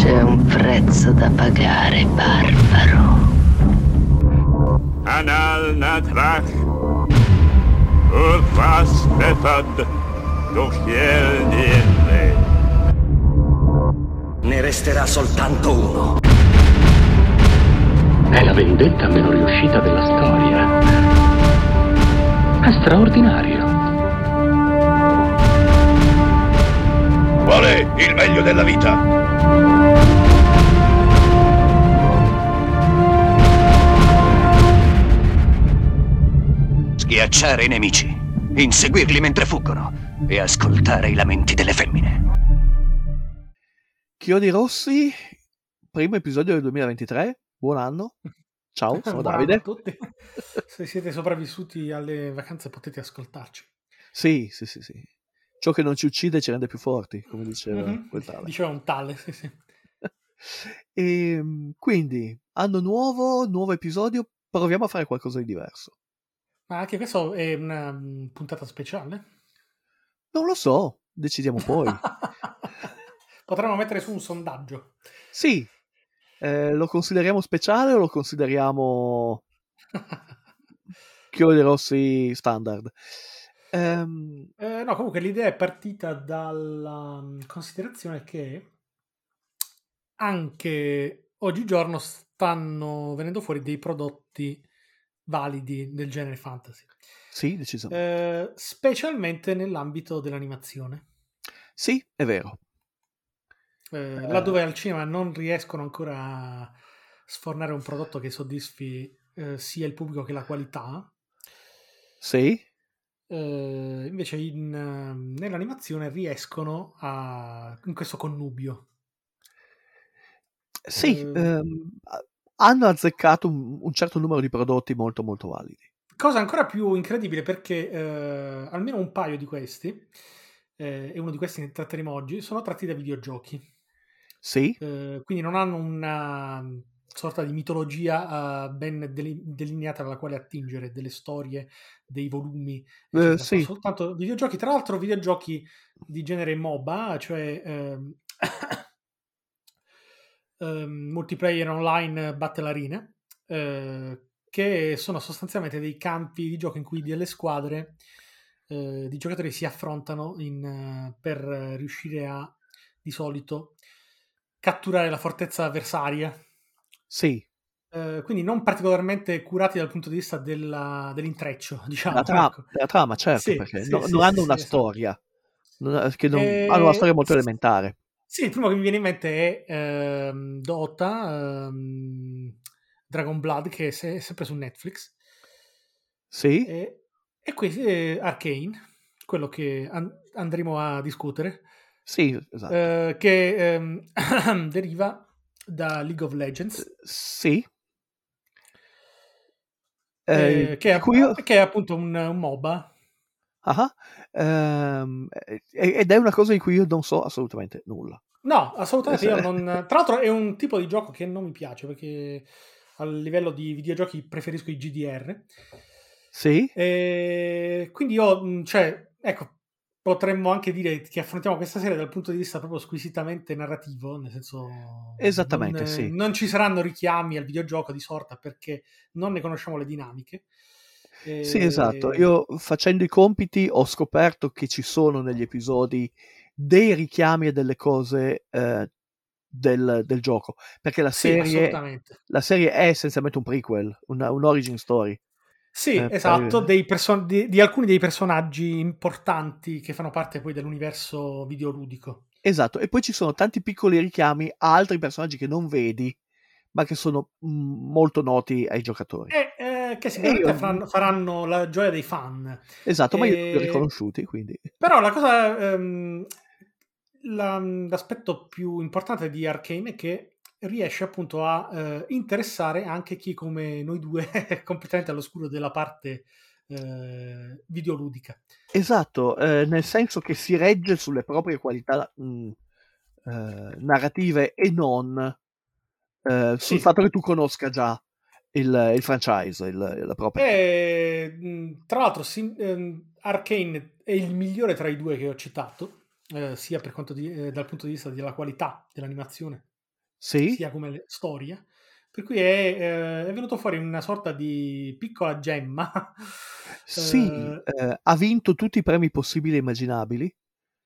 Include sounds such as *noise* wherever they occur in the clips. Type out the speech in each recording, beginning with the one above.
C'è un prezzo da pagare, barbaro. Anal natrach. Urfas befad. Dochiel niente. Ne resterà soltanto uno. È la vendetta meno riuscita della storia. È straordinario. Qual è il meglio della vita? Schiacciare i nemici, inseguirli mentre fuggono e ascoltare i lamenti delle femmine. Chiodi Rossi, primo episodio del 2023. Buon anno. Ciao, *laughs* sono Buon Davide. anno a tutti. Se siete sopravvissuti alle vacanze potete ascoltarci. Sì, sì, sì, sì. Ciò che non ci uccide ci rende più forti, come diceva Mhm. quel tale. Diceva un tale, sì, sì. *laughs* E quindi, anno nuovo, nuovo episodio, proviamo a fare qualcosa di diverso. Ma anche questo è una mm, puntata speciale? Non lo so, decidiamo poi. *laughs* Potremmo mettere su un sondaggio. sì, eh, lo consideriamo speciale o lo consideriamo *laughs* Chiodi Rossi standard? Ehm, Eh, no, comunque l'idea è partita dalla mm, considerazione che anche oggigiorno stanno venendo fuori dei prodotti validi del genere fantasy, sì, decisamente. eh, specialmente nell'ambito dell'animazione. Sì, è vero. Eh, laddove al cinema non riescono ancora a sfornare un prodotto che soddisfi eh, sia il pubblico che la qualità, Sì, eh, invece in, nell'animazione riescono a, in questo connubio. sì, Eh, ehm, hanno azzeccato un, un certo numero di prodotti molto molto validi. Cosa ancora più incredibile perché eh, almeno un paio di questi, eh, e uno di questi ne tratteremo oggi, sono tratti da videogiochi. Sì, Eh, quindi non hanno una sorta di mitologia eh, ben deli- delineata dalla quale attingere, delle storie, dei volumi, Eh, sì. Soltanto videogiochi, tra l'altro videogiochi di genere MOBA, cioè ehm, ehm, multiplayer online battle arena, eh, che sono sostanzialmente dei campi di gioco in cui delle squadre eh, di giocatori si affrontano in, eh, per riuscire a, di solito, catturare la fortezza avversaria. sì. Eh, quindi non particolarmente curati dal punto di vista della- dell'intreccio, *laughs* diciamo. La, tra- ecco. la trama, certo, Sì, perché sì, no- sì, non hanno una esatto. storia, non- che non- Eh, hanno una storia molto elementare. Sì, il primo che mi viene in mente è ehm, Dota, ehm, Dragon Blood, che è se- sempre su Netflix, Sì, e, e qui eh, Arcane, quello che an- andremo a discutere, sì, esatto. eh, che ehm, *clears throat* deriva da League of Legends, sì. eh, Eh, che, è, io- che è appunto un, un MOBA. ah, ehm, eh, ed è una cosa di cui io non so assolutamente nulla. No, assolutamente io Eh, non... *laughs* Tra l'altro è un tipo di gioco che non mi piace perché a livello di videogiochi preferisco i GDR. Sì, E quindi io, mh, cioè, ecco, potremmo anche dire che affrontiamo questa serie dal punto di vista proprio squisitamente narrativo, nel senso... Esattamente, non, sì. Non ci saranno richiami al videogioco di sorta perché non ne conosciamo le dinamiche. E- sì, esatto. Io facendo i compiti ho scoperto che ci sono negli episodi dei richiami e delle cose eh, del, del gioco, perché la Sì, serie, assolutamente. la serie è essenzialmente un prequel, una- un origin story. Sì, Eh, esatto, per- dei perso- di, di alcuni dei personaggi importanti che fanno parte poi dell'universo videoludico. Esatto, e poi ci sono tanti piccoli richiami a altri personaggi che non vedi, ma che sono mm, molto noti ai giocatori. E eh, che sicuramente io- faranno, faranno la gioia dei fan. Esatto, ma io li ho e- riconosciuti, quindi... Però la cosa, ehm, la- l'aspetto più importante di Arcane è che riesce appunto a eh, interessare anche chi come noi due è *laughs* completamente all'oscuro della parte eh, videoludica. Esatto, eh, nel senso che si regge sulle proprie qualità mh, eh, narrative e non eh, sul Sì. fatto che tu conosca già il, il franchise, il, la propria... E, mh, tra l'altro, Sim- ehm, Arcane è il migliore tra i due che ho citato, eh, sia per quanto di- eh, dal punto di vista della qualità dell'animazione, Sì, sia come storia. Per cui è, eh, è venuto fuori una sorta di piccola gemma. *laughs* sì, Eh, eh, ha vinto tutti i premi possibili e immaginabili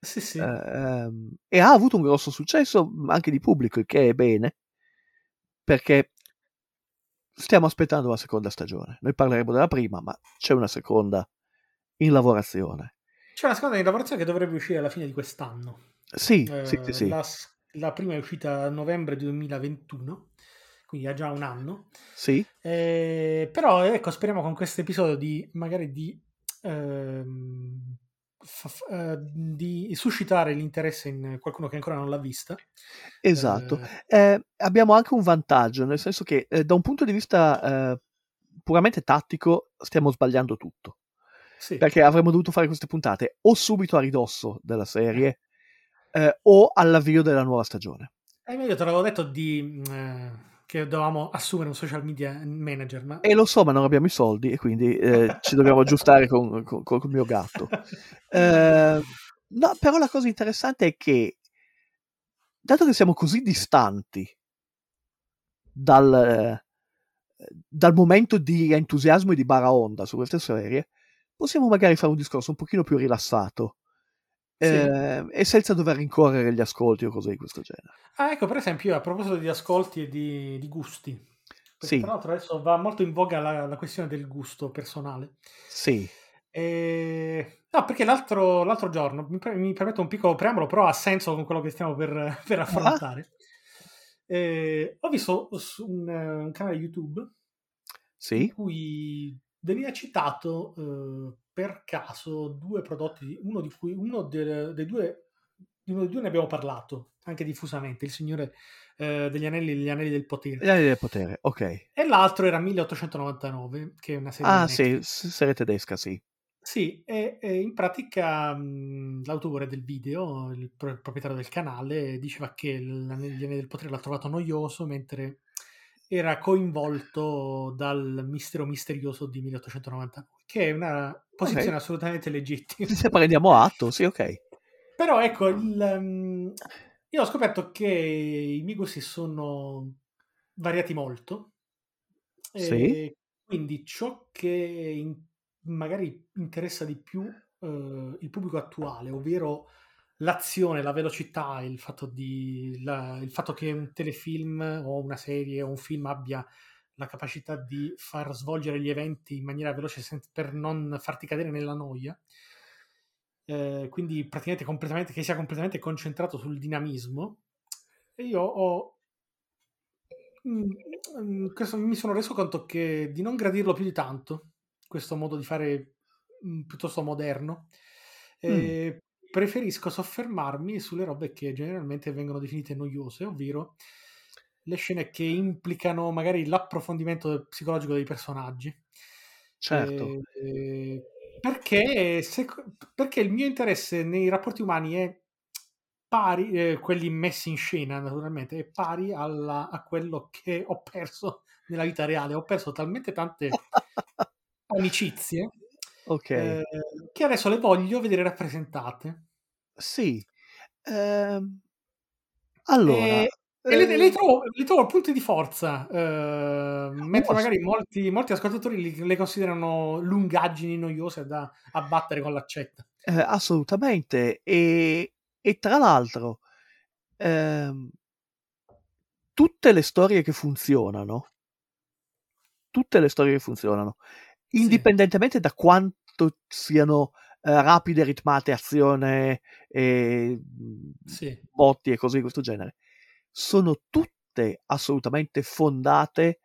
sì, sì. eh, ehm, e ha avuto un grosso successo anche di pubblico, il che è bene, perché stiamo aspettando la seconda stagione. Noi parleremo della prima, ma c'è una seconda in lavorazione. C'è una seconda in lavorazione che dovrebbe uscire alla fine di quest'anno. Sì, Eh, sì, sì. La, la prima è uscita a novembre 2021, quindi ha già un anno. Sì, Eh, però ecco, speriamo con questo episodio di magari di, ehm, f- eh, di suscitare l'interesse in qualcuno che ancora non l'ha vista. esatto. Eh, Eh, abbiamo anche un vantaggio, nel senso che eh, da un punto di vista eh, puramente tattico stiamo sbagliando tutto. sì. perché avremmo dovuto fare queste puntate o subito a ridosso della serie eh, o all'avvio della nuova stagione. Eh, ma io te l'avevo detto di, eh, che dovevamo assumere un social media manager, ma... E lo so, ma non abbiamo i soldi e quindi eh, ci dobbiamo *laughs* aggiustare con, con- con il mio gatto. *laughs* Eh, no, però la cosa interessante è che, dato che siamo così distanti dal, dal momento di entusiasmo e di baraonda su queste serie, possiamo magari fare un discorso un pochino più rilassato Sì. eh, e senza dover rincorrere gli ascolti o cose di questo genere. Ah, ecco, per esempio, io a proposito di ascolti e di, di gusti, Sì. tra l'altro adesso va molto in voga la, la questione del gusto personale. Sì, E... No, perché l'altro, l'altro giorno, mi, pre- mi permetto un piccolo preambolo, però ha senso con quello che stiamo per, *laughs* per affrontare. Eh, ho visto su un, un canale YouTube in sì, cui veniva citato eh, per caso due prodotti, uno di cui uno de- dei due, di uno dei due ne abbiamo parlato anche diffusamente, il Signore eh, degli Anelli gli Anelli del Potere, gli anni del potere, ok. e l'altro era 1899, che è una serie Ah, sì, serie tedesca, sì. Sì, e, e in pratica mh, l'autore del video, il, pro- il proprietario del canale, diceva che l'Anelli gli Anelli del Potere l'ha trovato noioso mentre era coinvolto dal mistero misterioso di 1899, che è una posizione Ok. assolutamente legittima. Se prendiamo atto, sì, ok. Però ecco, il, um, io ho scoperto che i miei gusti sono variati molto. Sì. Quindi ciò che in- magari interessa di più eh, il pubblico attuale, ovvero l'azione, la velocità, il fatto, di, la- il fatto che un telefilm o una serie o un film abbia la capacità di far svolgere gli eventi in maniera veloce per non farti cadere nella noia. Eh, quindi praticamente completamente, che sia completamente concentrato sul dinamismo. E io ho Mm, mm, questo- mi sono reso conto che di non gradirlo più di tanto, questo modo di fare mm, piuttosto moderno. E Preferisco soffermarmi sulle robe che generalmente vengono definite noiose, ovvero le scene che implicano magari l'approfondimento psicologico dei personaggi. Certo. Eh, perché, se- perché il mio interesse nei rapporti umani è pari, eh, quelli messi in scena naturalmente, è pari alla- a quello che ho perso nella vita reale. Ho perso talmente tante *laughs* amicizie ok. eh, che adesso le voglio vedere rappresentate. Sì. Ehm, allora... e e le, eh, le trovo, le trovo punti di forza, eh, mentre magari molti, molti ascoltatori li- le considerano lungaggini noiose da abbattere con l'accetta. eh, assolutamente. E, e tra l'altro, ehm, tutte le storie che funzionano, tutte le storie che funzionano, Sì. indipendentemente da quanto siano eh, rapide, ritmate, azione, e, mm, Sì. botti e cose di questo genere, sono tutte assolutamente fondate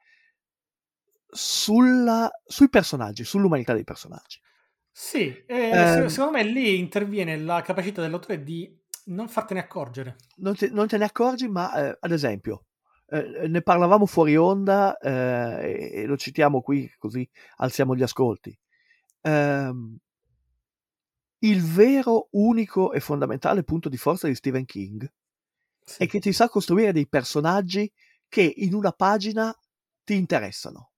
sulla, sui personaggi, sull'umanità dei personaggi. Sì, eh, se- secondo me lì interviene la capacità dell'autore di non fartene accorgere. Non te, non te ne accorgi, ma eh, ad esempio, eh, ne parlavamo fuori onda eh, e, e lo citiamo qui così alziamo gli ascolti. Ehm, il vero, unico e fondamentale punto di forza di Stephen King Sì. è che ti sa costruire dei personaggi che in una pagina ti interessano.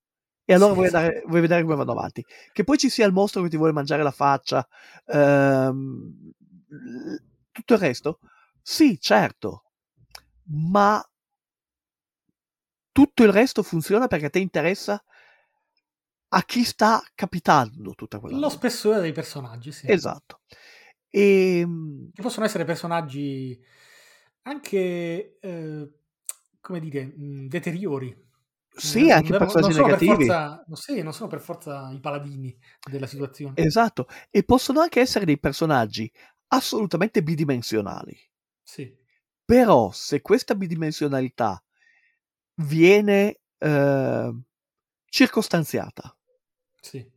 E allora Sì, vuoi, andare- vuoi vedere come vanno avanti. Che poi ci sia il mostro che ti vuole mangiare la faccia, ehm, tutto il resto. Sì, certo, ma tutto il resto funziona perché a te interessa a chi sta capitando tutta quella Lo roba. spessore dei personaggi, sì. Esatto. E, Che possono essere personaggi anche, eh, come dire, deteriori. sì, Eh, anche non- personaggi non sono per negativi. forza, sì, non sono per forza i paladini della situazione. Esatto. E possono anche essere dei personaggi assolutamente bidimensionali. Sì, Però se questa bidimensionalità viene eh, circostanziata, sì.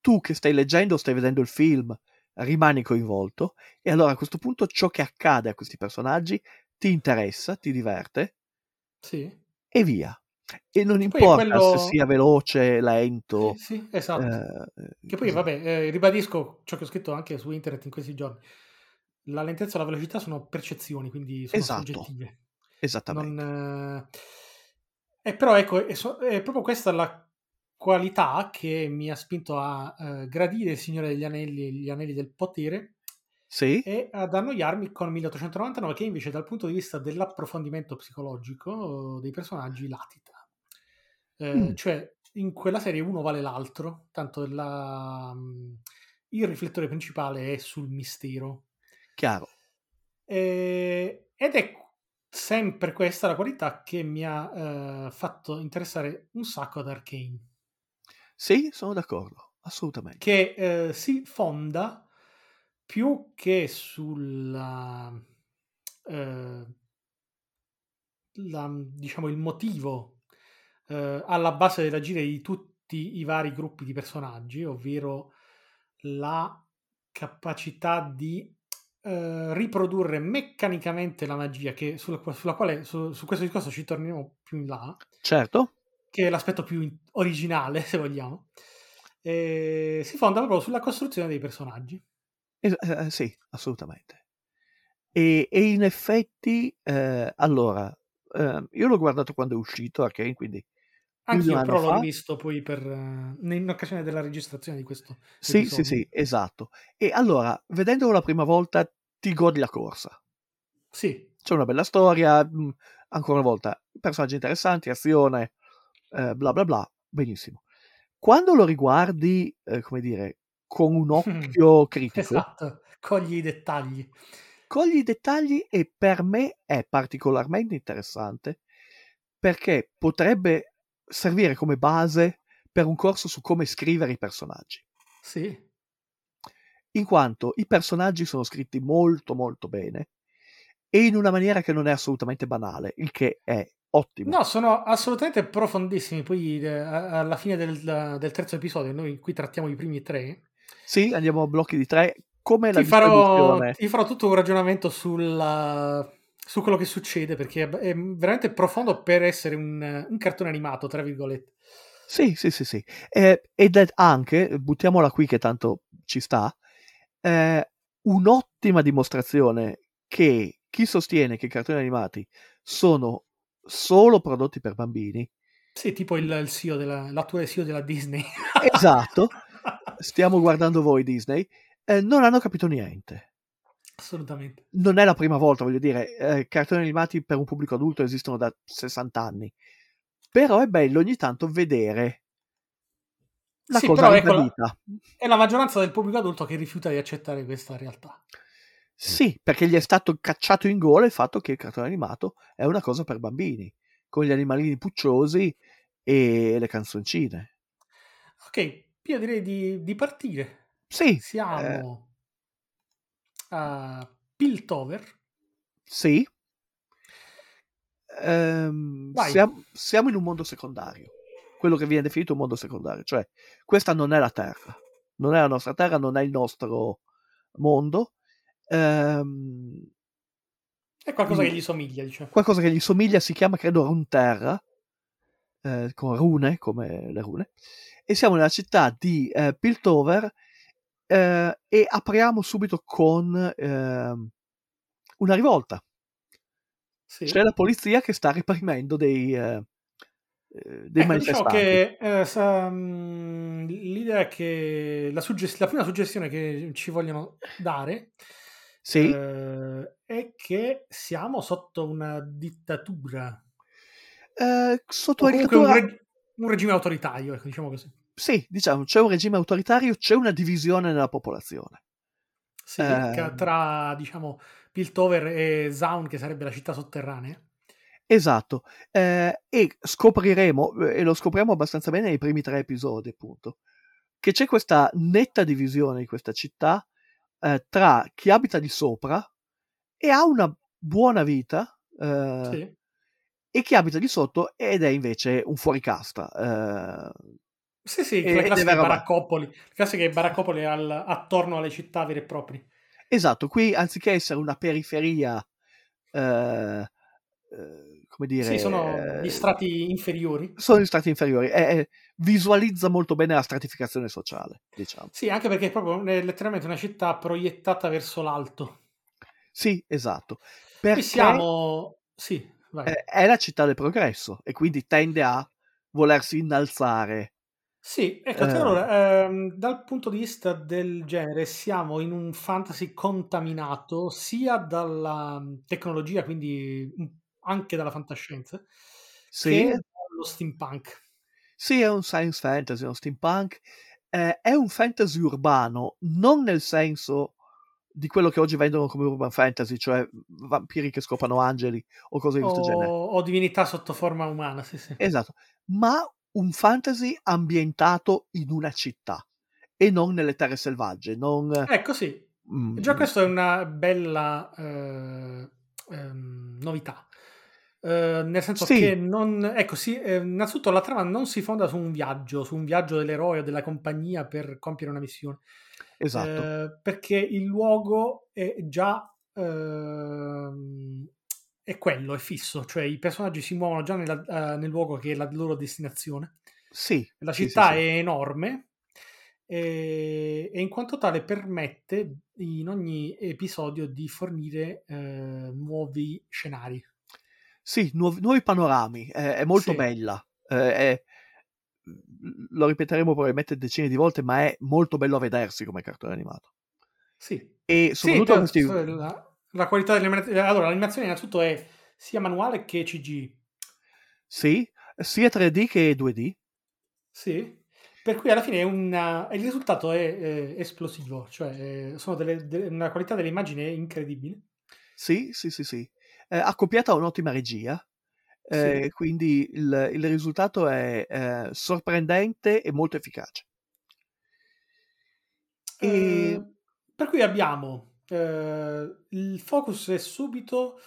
tu che stai leggendo, stai vedendo il film, rimani coinvolto e allora a questo punto ciò che accade a questi personaggi ti interessa, ti diverte Sì, e via. E non importa quello- se sia veloce, lento. sì, sì, esatto. eh, Che poi, così. vabbè, eh, ribadisco ciò che ho scritto anche su internet in questi giorni. La lentezza e la velocità sono percezioni, quindi sono Esatto. soggettive. Esattamente. Non, eh, e però ecco, è, so- è proprio questa la qualità che mi ha spinto a eh, gradire il Signore degli Anelli, gli Anelli del Potere Sì, e ad annoiarmi con 1899 che invece dal punto di vista dell'approfondimento psicologico dei personaggi latita. Eh, Mm. Cioè, in quella serie uno vale l'altro, tanto la- mm, il riflettore principale è sul mistero. chiaro. E- ed è sempre questa la qualità che mi ha eh, fatto interessare un sacco ad Arkane, Sì, sono d'accordo, assolutamente. che eh, si fonda più che sulla eh, la- diciamo il motivo eh, alla base dell'agire di tutti i vari gruppi di personaggi, ovvero la capacità di eh, riprodurre meccanicamente la magia, che, sulla, sulla quale su, su questo discorso ci torneremo più in là, Certo, che è l'aspetto più in- originale, se vogliamo. E si fonda proprio sulla costruzione dei personaggi. es- eh, sì, assolutamente. E, e in effetti, eh, allora, eh, io l'ho guardato quando è uscito Arcane, quindi Anch'io anno però l'ho fa. rivisto poi per, eh, in occasione della registrazione di questo Sì, sì, episodio. sì, esatto. E allora, vedendolo la prima volta, ti godi la corsa. Sì, C'è una bella storia, mh, ancora una volta, personaggi interessanti, azione, eh, bla bla bla, benissimo. Quando lo riguardi, eh, come dire, con un *laughs* occhio critico, esatto, cogli i dettagli. cogli i dettagli e per me è particolarmente interessante perché potrebbe servire come base per un corso su come scrivere i personaggi. Sì, in quanto i personaggi sono scritti molto molto bene e in una maniera che non è assolutamente banale, il che è ottimo. no, sono assolutamente profondissimi. Poi eh, alla fine del, del terzo episodio, noi qui trattiamo i primi tre. Sì, andiamo a blocchi di tre, come la Ti farò, ti farò tutto un ragionamento sulla- su quello che succede perché è, è veramente profondo per essere un, un cartone animato, tra virgolette. Sì, sì, sì, sì. Eh, ed è anche, buttiamola qui che tanto ci sta, eh, un'ottima dimostrazione che chi sostiene che i cartoni animati sono solo prodotti per bambini, Sì, tipo il, il CEO della, l'attuale CEO della Disney. esatto, *laughs* stiamo guardando voi Disney, eh, non hanno capito niente. Assolutamente. non è la prima volta, voglio dire, eh, cartoni animati per un pubblico adulto esistono da 60 anni, però è bello ogni tanto vedere la Sì, cosa però ecco, la-. È la maggioranza del pubblico adulto che rifiuta di accettare questa realtà. Sì, perché gli è stato cacciato in gola il fatto che il cartone animato è una cosa per bambini, con gli animalini pucciosi e le canzoncine. Ok, io direi di, di partire. Sì, eh, Siamo a Piltover. sì. Ehm, siamo, siamo in un mondo secondario, quello che viene definito un mondo secondario, cioè questa non è la Terra, non è la nostra Terra, non è il nostro mondo. Ehm, È qualcosa che gli somiglia, diciamo. qualcosa che gli somiglia si chiama credo Runeterra eh, con rune come le rune e siamo nella città di eh, Piltover eh, e apriamo subito con ehm, una rivolta Sì. c'è la polizia che sta reprimendo dei, eh, eh, dei Ecco, diciamo manifestanti che eh, sa- mm, l'idea è che la, suggest- la prima suggestione che ci vogliono dare sì eh, è che siamo sotto una dittatura Eh, sotto la comunque un, dittatura... reg- un regime autoritario, ecco, diciamo così. Sì, diciamo, c'è un regime autoritario, c'è una divisione nella popolazione. Sì, Eh. tra, diciamo, Piltover e Zaun, che sarebbe la città sotterranea. Esatto, eh, e scopriremo, e lo scopriamo abbastanza bene nei primi tre episodi, appunto, che c'è questa netta divisione di questa città eh, tra chi abita di sopra e ha una buona vita eh, Sì. e chi abita di sotto ed è invece un fuoricasta. eh, Sì, sì, E- la ed classica baraccopoli. La classica baraccopoli al- attorno alle città vere e proprie. Esatto, qui anziché essere una periferia, eh, eh, come dire, Sì, sono gli eh, strati inferiori. sono gli strati inferiori, è- visualizza molto bene la stratificazione sociale, diciamo. Sì, anche perché è proprio è letteralmente una città proiettata verso l'alto. Sì, esatto. Qui Perché siamo... Sì, vai. eh, è la città del progresso e quindi tende a volersi innalzare. Sì, ecco, Eh. allora, ehm, dal punto di vista del genere siamo in un fantasy contaminato sia dalla mm, tecnologia, quindi mm, anche dalla fantascienza, Sì, che dallo steampunk. sì, è un science fantasy, uno steampunk, eh, è un fantasy urbano, non nel senso di quello che oggi vendono come urban fantasy, cioè vampiri che scopano angeli o cose di questo genere. O, o divinità sotto forma umana, sì, sì. Esatto, ma un fantasy ambientato in una città e non nelle terre selvagge. Non, Ecco, sì, mm, già questa è una bella eh, ehm, novità. Eh, nel senso Sì. che non, ecco, sì, eh, innanzitutto la trama non si fonda su un viaggio, su un viaggio dell'eroe o della compagnia per compiere una missione. esatto. Eh, perché il luogo è già ehm, è quello, è fisso, cioè i personaggi si muovono già nella- eh, nel luogo che è la loro destinazione. sì, La sì, sì, città sì. è enorme e, e in quanto tale permette in ogni episodio di fornire eh, nuovi scenari. Sì, nuovi, nuovi panorami, è, è molto Sì. bella. eh, è- lo ripeteremo probabilmente decine di volte, ma è molto bello a vedersi come cartone animato. Sì, E Sì, soprattutto te- questi... la, la qualità dell'animazione. Allora, l'animazione innanzitutto è sia manuale che CG. Sì, sia 3D che 2D. Sì. Per cui alla fine è una- il risultato è, eh, esplosivo, cioè eh, sono delle, de- una qualità delle immagini è incredibile. Sì, sì, sì, sì. Eh, accoppiata a un'ottima regia. eh, Sì. Quindi il, il risultato è eh, sorprendente e molto efficace. E Eh, per cui abbiamo eh, il focus è subito,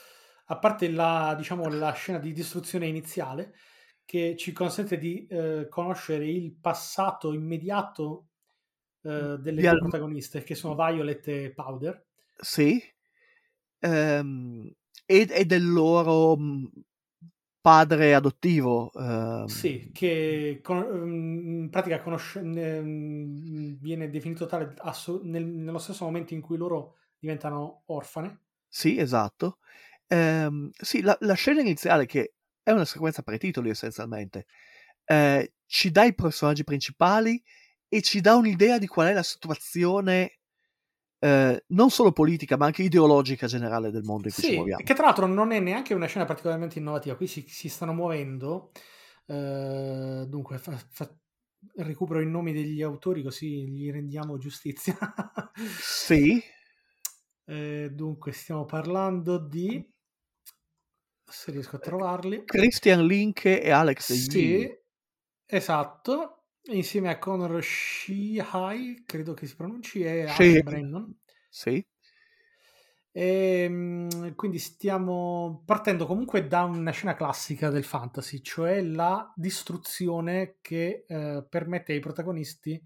a parte la, diciamo, la scena di distruzione iniziale, che ci consente di eh, conoscere il passato immediato eh, delle al- protagoniste, che sono Violet e Powder. sì, ehm, e, e del loro mh, padre adottivo. ehm, Sì, che con- mm, in pratica conosce- mm, viene definito tale asso- nel- nello stesso momento in cui loro diventano orfane. Sì, esatto. Ehm, sì, la, la scena iniziale, che è una sequenza per i titoli essenzialmente, eh, ci dà i personaggi principali e ci dà un'idea di qual è la situazione eh, non solo politica, ma anche ideologica generale del mondo in cui ci Sì, muoviamo. che tra l'altro non è neanche una scena particolarmente innovativa. Qui si, si stanno muovendo. eh, dunque, fa- fa- recupero i nomi degli autori così gli rendiamo giustizia. *laughs* Sì, Eh, dunque, stiamo parlando di. Se riesco a trovarli. Christian Link e Alex Sì, Yee. esatto. Insieme a Connor Sheehy, credo che si pronunci, e. Ash Brennan. Sì, Ehm, quindi stiamo partendo comunque da una scena classica del fantasy, cioè la distruzione che eh, permette ai protagonisti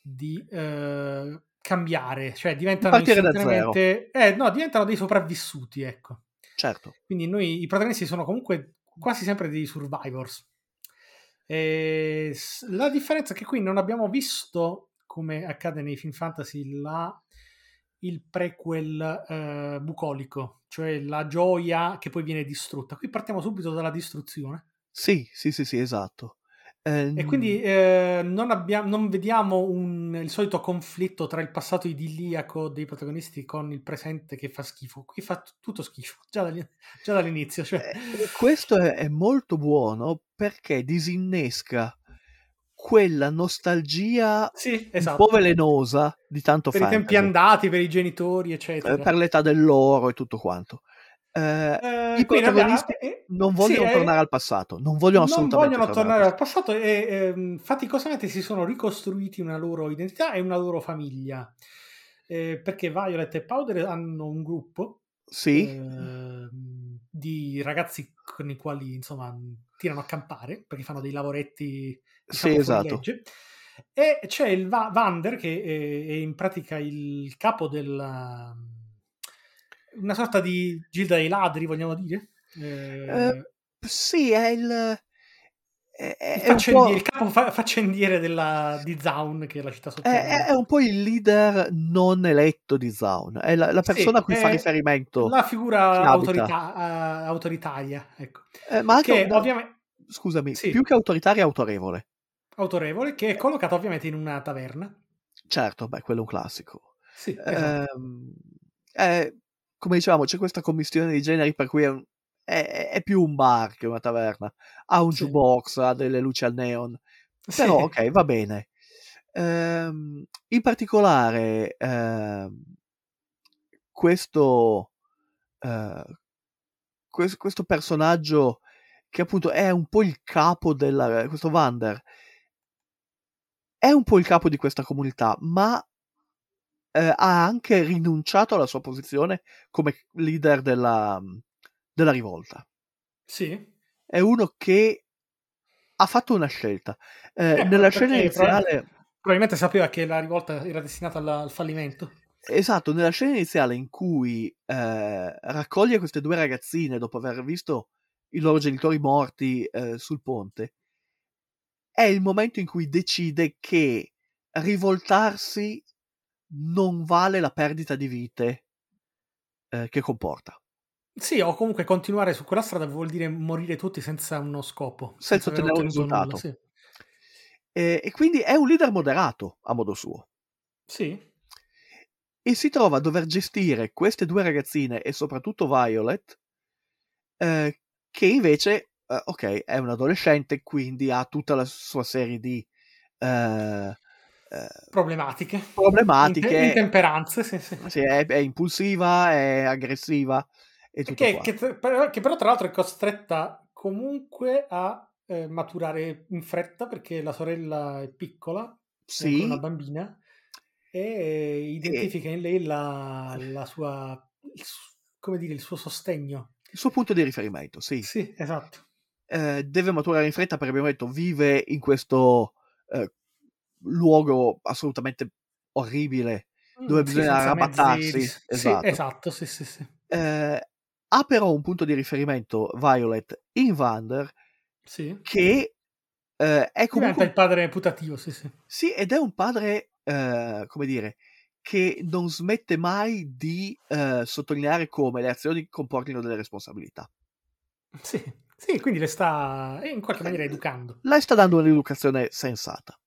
di eh, cambiare, cioè diventano istantaneamente eh, no, diventano dei sopravvissuti, ecco. certo. Quindi noi i protagonisti sono comunque quasi sempre dei survivors. E s- la differenza è che qui non abbiamo visto, come accade nei film fantasy, la- il prequel eh, bucolico, cioè la gioia che poi viene distrutta. Qui partiamo subito dalla distruzione. Sì, sì, sì, sì, esatto. Ehm, E quindi eh, non, abbiamo, non vediamo un- il solito conflitto tra il passato idilliaco dei protagonisti con il presente che fa schifo. Qui fa t- tutto schifo, già, dagli- già dall'inizio. Cioè, eh, questo è, è molto buono perché disinnesca quella nostalgia sì, un esatto. po' velenosa di tanto Per i tempi fantasy, andati, per i genitori, eccetera. per l'età dell'oro e tutto quanto. Eh, Eh, I protagonisti eh, eh, non sì, vogliono eh, tornare al passato, non vogliono non assolutamente vogliono tornare al passato e ehm, faticosamente si sono ricostruiti una loro identità e una loro famiglia. Eh, perché Violet e Powder hanno un gruppo Sì, ehm, di ragazzi con i quali insomma tirano a campare perché fanno dei lavoretti sì, diciamo fuori esatto. legge. E c'è il Va- Vander che è, è in pratica il capo della una sorta di gilda dei ladri, vogliamo dire. Eh, Eh, Sì, è il... È, è- il, è un faccendiere- il capo fa- faccendiere della, di Zaun, che è la città È, sotterranea. è un po' il leader non eletto di Zaun, è la, la Sì, persona a cui fa è riferimento. La figura autorità- eh, autoritaria, ecco. Eh, ma anche, Che no, ovviamente scusami, sì. più che autoritario, autorevole. autorevole, che è collocato ovviamente in una taverna. Certo, beh, quello è un classico. Sì, esatto. È- come dicevamo, c'è questa commistione di generi per cui è, un- è- è più un bar che una taverna. Ha un Sì. jukebox, ha delle luci al neon. Sì. Però, ok, va bene. Ehm, in particolare, ehm, questo, eh, quest- questo personaggio che appunto è un po' il capo della... questo Vander è un po' il capo di questa comunità, ma eh, ha anche rinunciato alla sua posizione come leader della, della rivolta. Sì. È uno che ha fatto una scelta. Eh, Eh, nella scena iniziale... Probabilmente sapeva che la rivolta era destinata alla- al fallimento. Esatto, nella scena iniziale in cui eh, raccoglie queste due ragazzine dopo aver visto i loro genitori morti eh, sul ponte, è il momento in cui decide che rivoltarsi non vale la perdita di vite eh, che comporta, Sì, o comunque continuare su quella strada vuol dire morire tutti senza uno scopo. senza ottenere un ottenuto nulla, risultato. Sì. Eh, e quindi è un leader moderato a modo suo. Sì. e si trova a dover gestire queste due ragazzine e soprattutto Violet, eh, che invece, eh, ok, è un adolescente, quindi ha tutta la sua serie di eh, Problematiche. problematiche. Inte- intemperanze, sì, sì. Sì, è, è impulsiva, è aggressiva e Che, che, però, che però tra l'altro è costretta comunque a eh, maturare in fretta perché la sorella è piccola, è Sì, ancora una bambina, e identifica in lei la, la sua, come dire, il suo sostegno. il suo punto di riferimento, sì. Sì, esatto. Eh, deve maturare in fretta perché abbiamo detto vive in questo eh, luogo assolutamente orribile dove Mm, bisogna arrabattarsi. mezzi di- sì, esatto. esatto, sì, sì, sì. Eh, ha però un punto di riferimento Violet in Vander Sì. che eh, è Diventa comunque il padre putativo, sì, sì. sì ed è un padre eh, come dire che non smette mai di eh, sottolineare come le azioni comportino delle responsabilità Sì, sì, quindi le sta eh, in qualche maniera educando. lei sta dando un'educazione sensata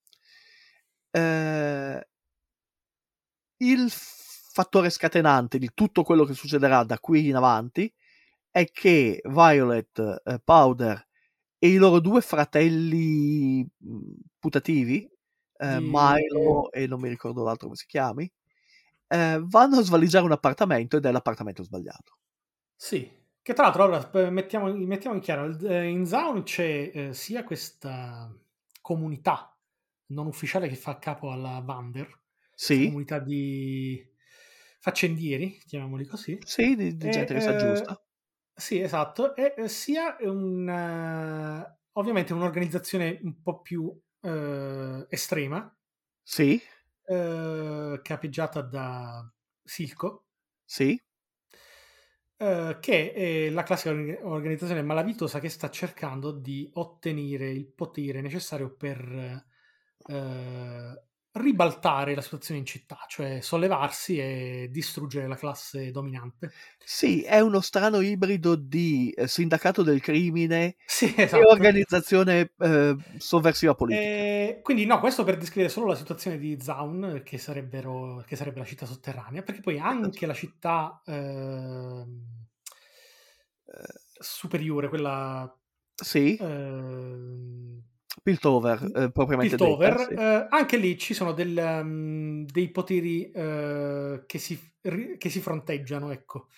Eh, il fattore scatenante di tutto quello che succederà da qui in avanti è che Violet, eh, Powder e i loro due fratelli mh, putativi, eh, Milo e non mi ricordo l'altro come si chiami, eh, vanno a svaligiare un appartamento ed è l'appartamento sbagliato. Sì, che tra l'altro ora eh, mettiamo, mettiamo in chiaro, eh, in Zaun c'è eh, sia questa comunità non ufficiale che fa capo alla Vander, Sì, comunità di faccendieri, chiamiamoli così. sì, di, di E, gente che si eh, aggiusta. Sì, esatto, e eh, sia un, eh, ovviamente un'organizzazione un po' più eh, estrema, Sì, eh, capeggiata da Silco, sì, eh, che è la classica orga- organizzazione malavitosa che sta cercando di ottenere il potere necessario per eh, ribaltare la situazione in città, cioè sollevarsi e distruggere la classe dominante. Sì, è uno strano ibrido di eh, sindacato del crimine Sì, e esatto. organizzazione eh, sovversiva politica. Eh, quindi no, questo per descrivere solo la situazione di Zaun, che, sarebbero, che sarebbe la città sotterranea, perché poi anche la città ehm, eh, superiore, quella... Sì, ehm, Piltover, eh, propriamente Piltover, eh, anche lì ci sono del, um, dei poteri eh, che, si, che si fronteggiano, ecco.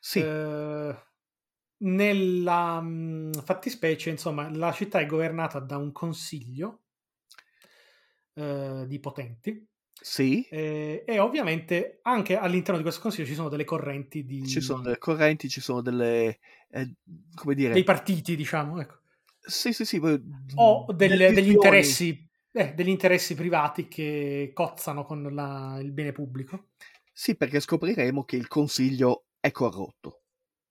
Sì, Eh, nella mm, fattispecie, insomma, la città è governata da un consiglio eh, di potenti sì, eh, e ovviamente anche all'interno di questo consiglio ci sono delle correnti di, ci sono delle correnti, ci sono delle... eh, come dire... dei partiti, diciamo, ecco. Sì, sì, sì. poi- o delle degli interessi, eh, degli interessi privati che cozzano con la- il bene pubblico. Sì, perché scopriremo che il consiglio è corrotto.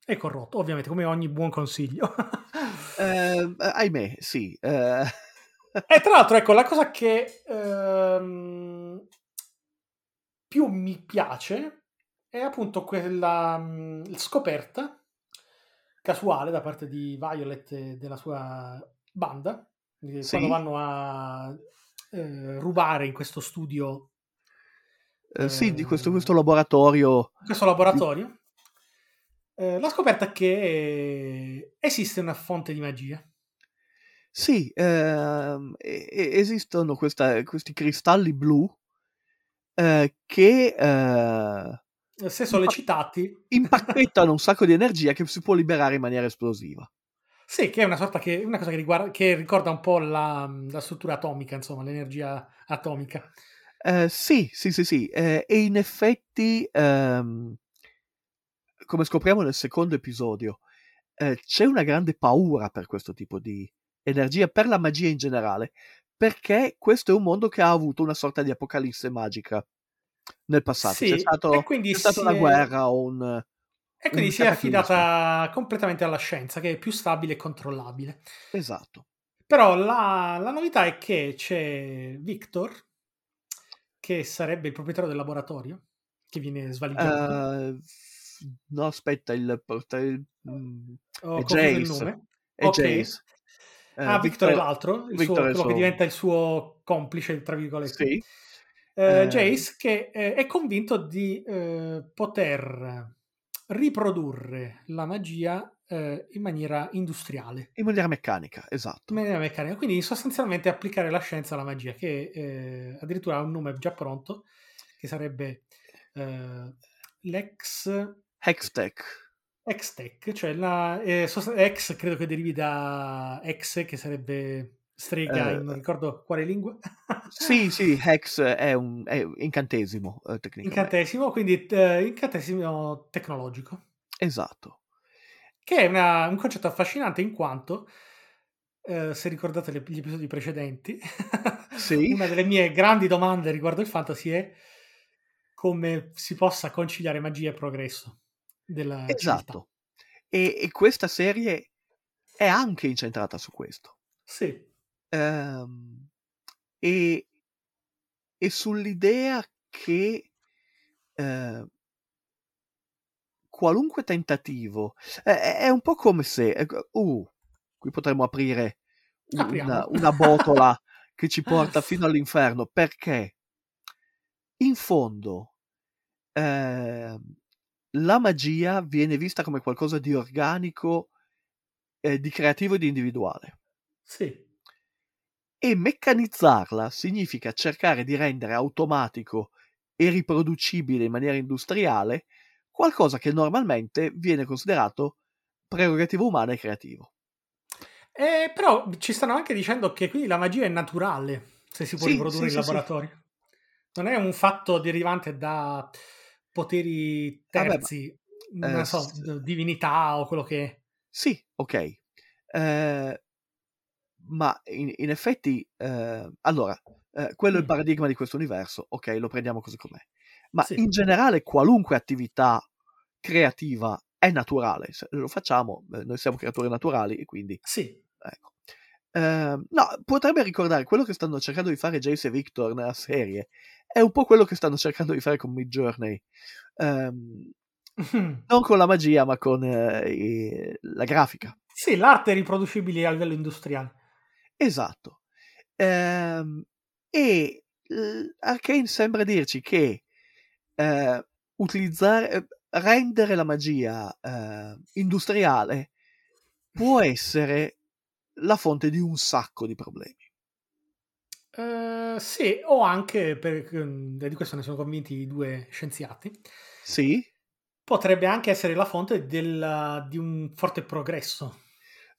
È corrotto, ovviamente, come ogni buon consiglio. *laughs* Eh, ahimè, sì. eh, E tra l'altro, *laughs* ecco, la cosa che ehm, più mi piace è appunto quella mh, scoperta casuale da parte di Violet e della sua banda, Sì. quando vanno a eh, rubare in questo studio, eh, sì, di questo, Eh. questo laboratorio. questo laboratorio, eh, la scoperta che esiste una fonte di magia. Sì, ehm, esistono questa- questi cristalli blu eh, che eh, Se sollecitati, impacchettano un *laughs* sacco di energia che si può liberare in maniera esplosiva. Sì, che è una sorta che una cosa che, riguarda, che ricorda un po' la, la struttura atomica, insomma, l'energia atomica. Eh, sì, sì, sì, sì. eh, e in effetti, ehm, come scopriamo nel secondo episodio, eh, c'è una grande paura per questo tipo di energia, per la magia in generale, perché questo è un mondo che ha avuto una sorta di apocalisse magica nel passato. Sì, c'è stato, e quindi c'è stata una è- guerra o un... E quindi si è affidata completamente alla scienza, che è più stabile e controllabile. Esatto. Però la, la novità è che c'è Victor, che sarebbe il proprietario del laboratorio, che viene svaligiato. Eh, no, aspetta, il... il- Ho è Jace. nome. È Ok. Jace. Eh, ah, Victor, è l'altro, il Victor suo- è quello che suo- diventa il suo complice, tra virgolette. Sì. Eh, Eh. Jace che eh, è convinto di eh, poter riprodurre la magia eh, in maniera industriale, In maniera meccanica, esatto. in maniera meccanica, quindi sostanzialmente applicare la scienza alla magia, che eh, addirittura ha un nome già pronto, che sarebbe l'ex Hextech. Hextech, cioè la eh, sost- ex credo che derivi da ex, che sarebbe strega Eh, non ricordo quale lingua. Sì, sì, *laughs* Hex è un è incantesimo, eh, incantesimo, quindi eh, incantesimo tecnologico. Esatto. che è una- un concetto affascinante in quanto, eh, se ricordate le- gli episodi precedenti, Sì. *laughs* una delle mie grandi domande riguardo il fantasy è come si possa conciliare magia e progresso della. Esatto. E, e questa serie è anche incentrata su questo. Sì, Ehm, e, e sull'idea che eh, qualunque tentativo è, è un po' come se ecco, uh, qui potremmo aprire una, una botola che ci *laughs* porta fino all'inferno perché in fondo ehm, la magia viene vista come qualcosa di organico, eh, di creativo e di individuale. sì, E meccanizzarla significa cercare di rendere automatico e riproducibile in maniera industriale qualcosa che normalmente viene considerato prerogativo umano e creativo. Eh, però ci stanno anche dicendo che quindi la magia è naturale se si può Sì, riprodurre sì, in sì, laboratorio. Non è un fatto derivante da poteri Vabbè, ma- terzi, non eh, so, divinità o quello che. Sì, ok. Eh, ma in, in effetti, eh, allora, eh, quello è il Mm. paradigma di questo universo, ok, lo prendiamo così com'è. Ma Sì. in generale qualunque attività creativa è naturale, se lo facciamo, eh, noi siamo creature naturali e quindi Sì, Ecco. Ehm, no, potrebbe ricordare quello che stanno cercando di fare Jace e Victor nella serie. È un po' quello che stanno cercando di fare con Mid Journey. Ehm, *laughs* non con la magia, ma con eh, la grafica. Sì, l'arte è riproducibile a livello industriale. Esatto. Ehm, e Arcane sembra dirci che eh, utilizzare, eh, rendere la magia eh, industriale può essere la fonte di un sacco di problemi. Eh, sì, o anche, per, mm, di questo ne sono convinti i due scienziati, Sì, potrebbe anche essere la fonte della- di un forte progresso.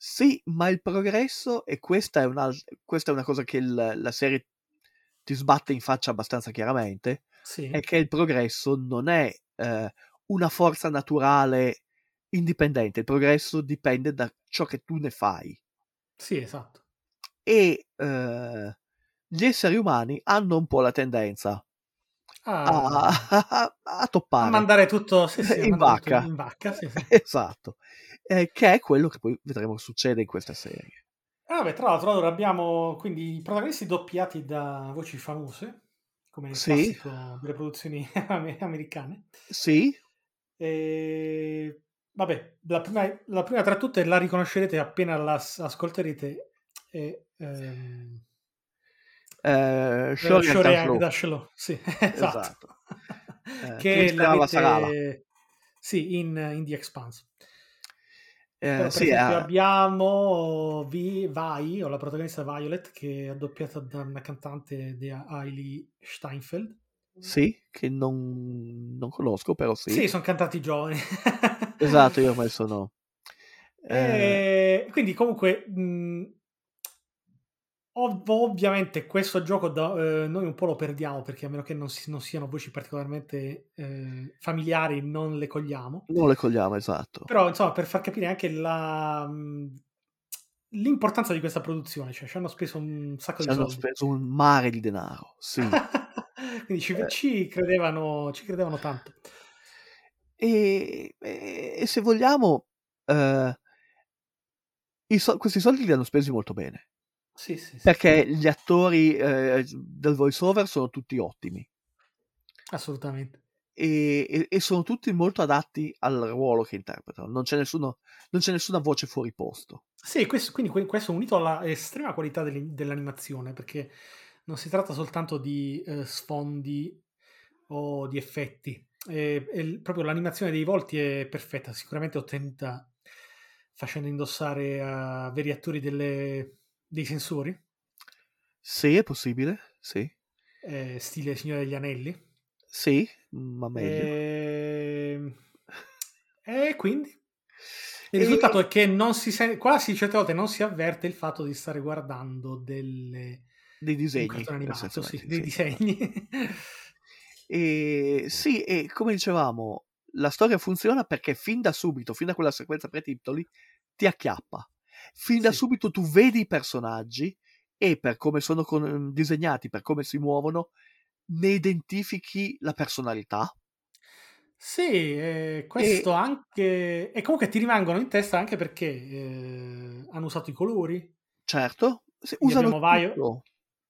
Sì, ma il progresso, e questa è una, questa è una cosa che il- la serie ti sbatte in faccia abbastanza chiaramente, Sì, è che il progresso non è eh, una forza naturale indipendente, il progresso dipende da ciò che tu ne fai. sì, esatto. E eh, gli esseri umani hanno un po' la tendenza A, a- a a toppare mandare tutto sì, sì, a in mandare tutto vacca. in vacca, sì, *laughs* esatto, eh, che è quello che poi vedremo che succede in questa serie. Ah, vabbè, tra l'altro allora abbiamo quindi i protagonisti doppiati da voci famose, come nel Sì. classico delle produzioni *laughs* am- americane. Sì, E... Vabbè, la prima, la prima tra tutte la riconoscerete appena la ascolterete. È, ehm, eh, Shoryuken Slow. Dashlo, sì, *laughs* esatto. Esatto. Eh, *laughs* che Terava Sarava. sì, in, in The Expanse. Eh, sì, esempio, eh, abbiamo Vi, Vai, o la protagonista Violet, che è doppiata da una cantante di Hailey Steinfeld. sì, che non, non conosco, però sì. Sì, sono cantanti giovani. Esatto, io ormai *laughs* sono... eh, quindi comunque mh, ov- ovviamente questo gioco da- eh, noi un po' lo perdiamo perché a meno che non, si- non siano voci particolarmente eh, familiari non le cogliamo non le cogliamo, esatto. però insomma per far capire anche la, mh, l'importanza di questa produzione cioè ci hanno speso un sacco Ci di hanno soldi speso un mare di denaro, sì. *laughs* quindi ci, Eh. ci credevano ci credevano tanto E, e- e se vogliamo, eh, i so- questi soldi li hanno spesi molto bene. Sì sì, sì Perché gli attori eh, del voiceover sono tutti ottimi assolutamente e, e- e sono tutti molto adatti al ruolo che interpretano. Non c'è, nessuno, non c'è nessuna voce fuori posto. Sì, questo, quindi que- questo unito alla estrema qualità dell'animazione, perché non si tratta soltanto di eh, sfondi o di effetti, e- e proprio l'animazione dei volti è perfetta, sicuramente ottenuta facendo indossare a veri attori delle- dei sensori, Sì, è possibile, sì. eh, stile Signore degli Anelli. Sì, ma meglio. E, e quindi il E- risultato è che non si sente, quasi certe volte non si avverte il fatto di stare guardando delle, Dei disegni. animato, sì, dei sì. disegni. *laughs* E sì, e come dicevamo, la storia funziona perché fin da subito, fin da quella sequenza pre-titoli, ti acchiappa. Fin da Sì. subito tu vedi i personaggi e per come sono con- disegnati, per come si muovono, ne identifichi la personalità. Sì, eh, questo anche... E comunque ti rimangono in testa anche perché eh, hanno usato i colori, Certo, sì, usano tutto.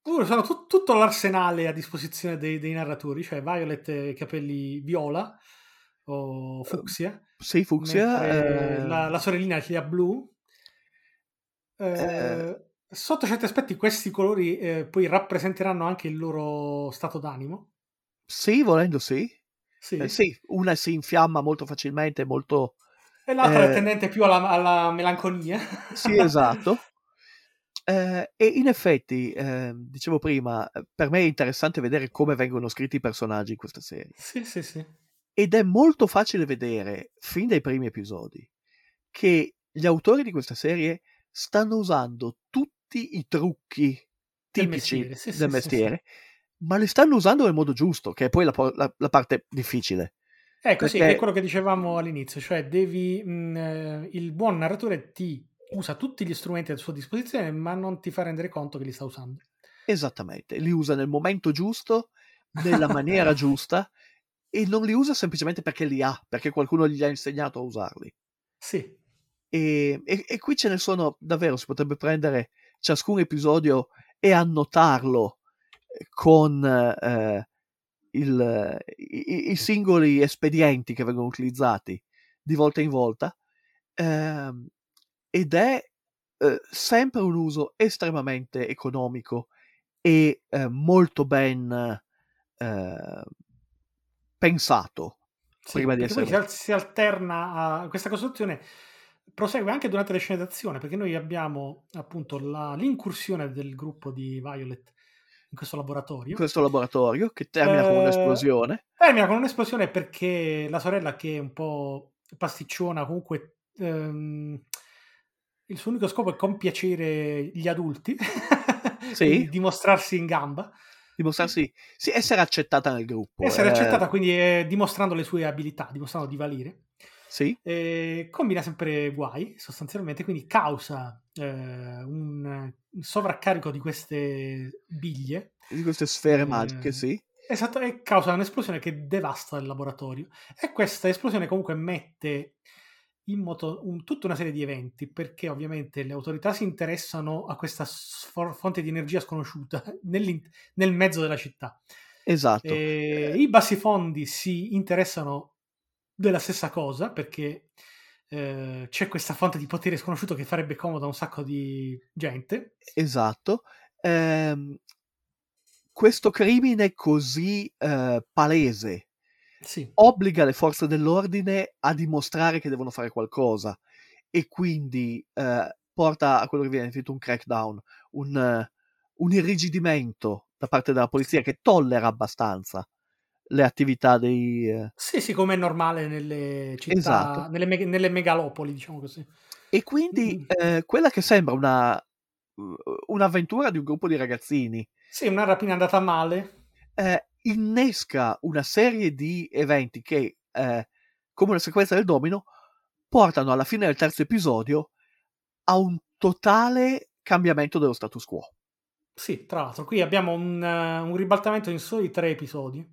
Uh, sono tut- tutto l'arsenale a disposizione dei, dei narratori, cioè Violet eh, capelli viola o fucsia, Sì, fucsia. eh, la, la sorellina che ha blu. Eh, Eh. Sotto certi aspetti questi colori eh, poi rappresenteranno anche il loro stato d'animo. Sì, volendo sì. Sì. Eh, sì, una si infiamma molto facilmente, molto... E l'altra Eh. è tendente più alla, alla melanconia. Sì, *laughs* esatto. Eh, e in effetti, eh, dicevo prima, eh, per me è interessante vedere come vengono scritti i personaggi in questa serie. sì, sì, sì. Ed è molto facile vedere, fin dai primi episodi, che gli autori di questa serie stanno usando tutti i trucchi Del tipici mestiere, sì, del sì, sì, mestiere, ma li stanno usando nel modo giusto, che è poi la, la- la parte difficile. Ecco, sì, Perché- è quello che dicevamo all'inizio, cioè devi, mh, eh, il buon narratore ti usa tutti gli strumenti a sua disposizione, ma non ti fa rendere conto che li sta usando. Esattamente, li usa nel momento giusto, nella maniera *laughs* giusta, e non li usa semplicemente perché li ha, perché qualcuno gli ha insegnato a usarli. Sì, E, e- e qui ce ne sono davvero, si potrebbe prendere ciascun episodio e annotarlo eh, con eh, il, i, i, singoli espedienti che vengono utilizzati di volta in volta ehm, ed è eh, sempre un uso estremamente economico e eh, molto ben eh, pensato Sì, prima di essere si, si alterna a questa costruzione, prosegue anche durante le sceneggiazione, perché noi abbiamo appunto la- l'incursione del gruppo di Violet in questo in laboratorio. questo laboratorio che termina con Eh, un'esplosione. Termina con un'esplosione perché la sorella, che è un po' pasticciona, comunque ehm, il suo unico scopo è compiacere gli adulti, *laughs* Sì. dimostrarsi in gamba, dimostrarsi sì, essere accettata nel gruppo. essere eh, accettata, quindi eh, dimostrando le sue abilità, dimostrando di valere. Sì, Eh, combina sempre guai sostanzialmente, quindi causa eh, un, un sovraccarico di queste biglie di queste sfere Eh, magiche, sì. Esatto, e causa un'esplosione che devasta il laboratorio. E questa esplosione comunque mette in moto un- tutta una serie di eventi, perché ovviamente le autorità si interessano a questa sfor- fonte di energia sconosciuta *laughs* nel mezzo della città. Esatto. E I bassifondi si interessano della stessa cosa, perché eh, c'è questa fonte di potere sconosciuto che farebbe comodo a un sacco di gente. Esatto. Ehm, questo crimine così eh, palese Sì, obbliga le forze dell'ordine a dimostrare che devono fare qualcosa e quindi eh, porta a quello che viene definito un crackdown, un, eh, un irrigidimento da parte della polizia che tollera abbastanza le attività dei... eh, Sì, sì, come è normale nelle città, Esatto. nelle, me- nelle megalopoli, diciamo così. E quindi eh, quella che sembra una, un'avventura di un gruppo di ragazzini Sì, una rapina andata male. eh, innesca una serie di eventi che, eh, come una sequenza del domino, portano alla fine del terzo episodio a un totale cambiamento dello status quo. Sì, tra l'altro, qui abbiamo un, eh, un ribaltamento in soli tre episodi,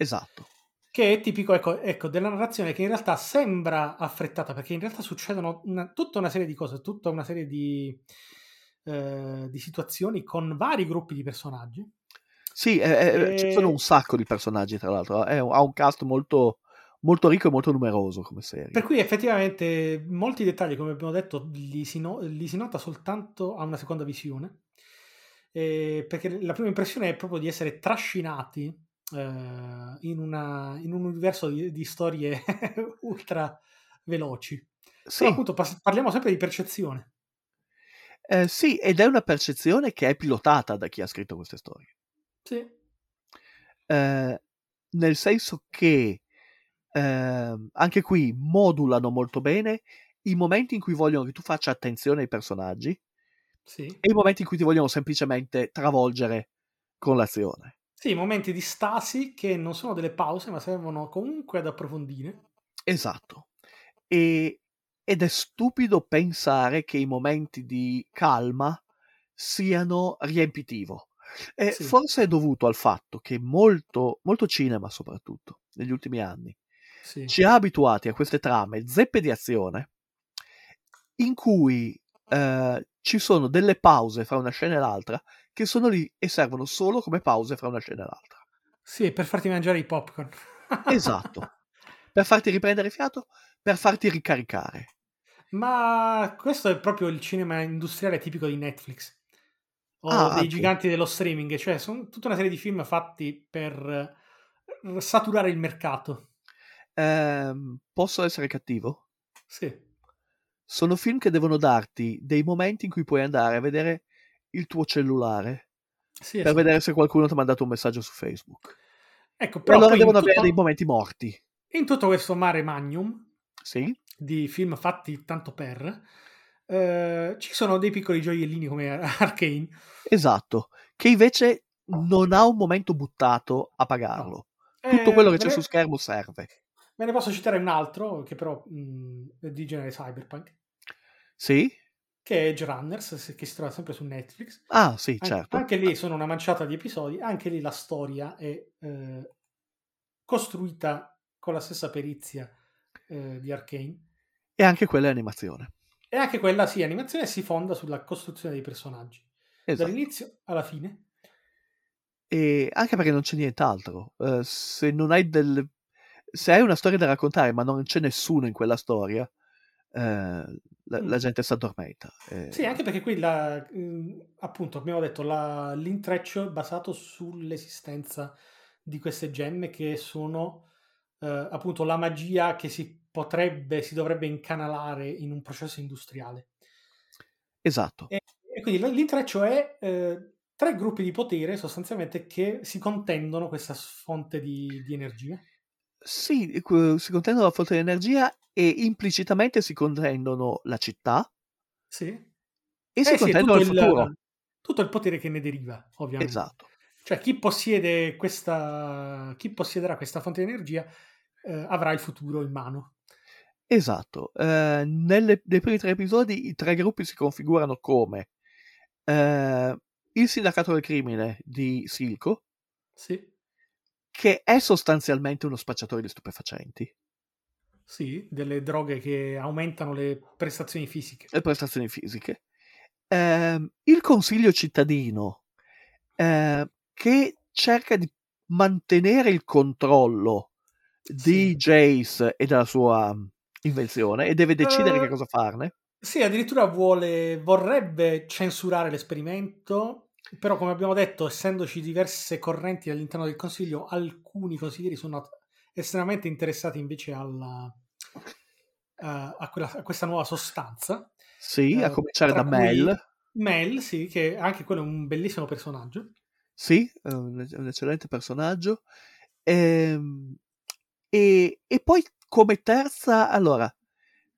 Esatto. che è tipico ecco, ecco, della narrazione che in realtà sembra affrettata, perché in realtà succedono una- tutta una serie di cose, tutta una serie di, eh, di situazioni con vari gruppi di personaggi. Sì, eh, eh, ci E- sono un sacco di personaggi, tra l'altro. È un- ha un cast molto, molto ricco e molto numeroso come serie. Per cui effettivamente molti dettagli, come abbiamo detto, li si, no- li si nota soltanto a una seconda visione, Eh, perché la prima impressione è proprio di essere trascinati eh, in, una- in un universo di, di storie *laughs* ultra veloci. Sì, Però appunto pas- parliamo sempre di percezione. eh, sì, ed è una percezione che è pilotata da chi ha scritto queste storie. Sì, Eh, nel senso che ehm, anche qui modulano molto bene i momenti in cui vogliono che tu faccia attenzione ai personaggi sì. e i momenti in cui ti vogliono semplicemente travolgere con l'azione. Sì, momenti di stasi che non sono delle pause, ma servono comunque ad approfondire. Esatto. E- ed è stupido pensare che i momenti di calma siano riempitivo. E Sì. forse è dovuto al fatto che molto, molto cinema, soprattutto negli ultimi anni, Sì. ci ha abituati a queste trame zeppe di azione in cui eh, ci sono delle pause fra una scena e l'altra che sono lì e servono solo come pause fra una scena e l'altra. Sì, per farti mangiare i popcorn. *laughs* Esatto. Per farti riprendere fiato, per farti ricaricare. Ma questo è proprio il cinema industriale tipico di Netflix o Ah, dei anche. giganti dello streaming, cioè sono tutta una serie di film fatti per eh, saturare il mercato. Ehm, posso essere cattivo? Sì, Sono film che devono darti dei momenti in cui puoi andare a vedere il tuo cellulare sì, per esatto. vedere se qualcuno ti ha mandato un messaggio su Facebook. Ecco, E però allora poi in devono avere tutto, dei momenti morti. in tutto questo mare magnum Sì? di film fatti tanto per, eh, ci sono dei piccoli gioiellini come Arcane. Esatto. Che invece non ha un momento buttato a pagarlo. Tutto Eh, quello che c'è ne- su schermo serve. Ve ne posso citare un altro che però mh, è di genere cyberpunk, Sì? Che è Edge Runners, che si trova sempre su Netflix. Ah, sì, An- certo. Anche lì sono una manciata di episodi, anche lì la storia è eh, costruita con la stessa perizia eh, di Arkane. E anche quella è animazione. E anche quella, sì, animazione si fonda sulla costruzione dei personaggi. Esatto. dall'inizio alla fine. E anche perché non c'è nient'altro. Eh, se non hai del... Se hai una storia da raccontare, ma non c'è nessuno in quella storia, eh, la, Mm. la gente si addormenta. Eh, Sì, anche perché qui la- mm, appunto abbiamo detto la- l'intreccio è basato sull'esistenza di queste gemme che sono eh, appunto la magia che si potrebbe, si dovrebbe incanalare in un processo industriale. Esatto. E, e quindi l'intreccio è eh, tre gruppi di potere sostanzialmente che si contendono questa fonte di, di energia. Sì, si contendono la fonte di energia e implicitamente si contendono la città Sì. e si Eh sì, contendono il futuro. tutto il potere che ne deriva, ovviamente. Esatto. Cioè, chi possiede questa, chi possiederà questa fonte di energia eh, avrà il futuro in mano. Esatto. Eh, nelle- nei primi tre episodi i tre gruppi si configurano come eh, il sindacato del crimine di Silco, Sì, che è sostanzialmente uno spacciatore di stupefacenti, sì, delle droghe che aumentano le prestazioni fisiche. le prestazioni fisiche, ehm, il consiglio cittadino, eh, che cerca di mantenere il controllo di Sì. Jace e della sua invenzione e deve decidere Eh, che cosa farne. Sì, addirittura vuole, vorrebbe censurare l'esperimento, però come abbiamo detto, essendoci diverse correnti all'interno del Consiglio, alcuni consiglieri sono estremamente interessati invece alla, eh, a, quella- a questa nuova sostanza. Sì, a Eh, cominciare da Mel. Mel, sì, che anche quello è un bellissimo personaggio. Sì, è un, è un eccellente personaggio. Ehm, E, e poi come terza, allora,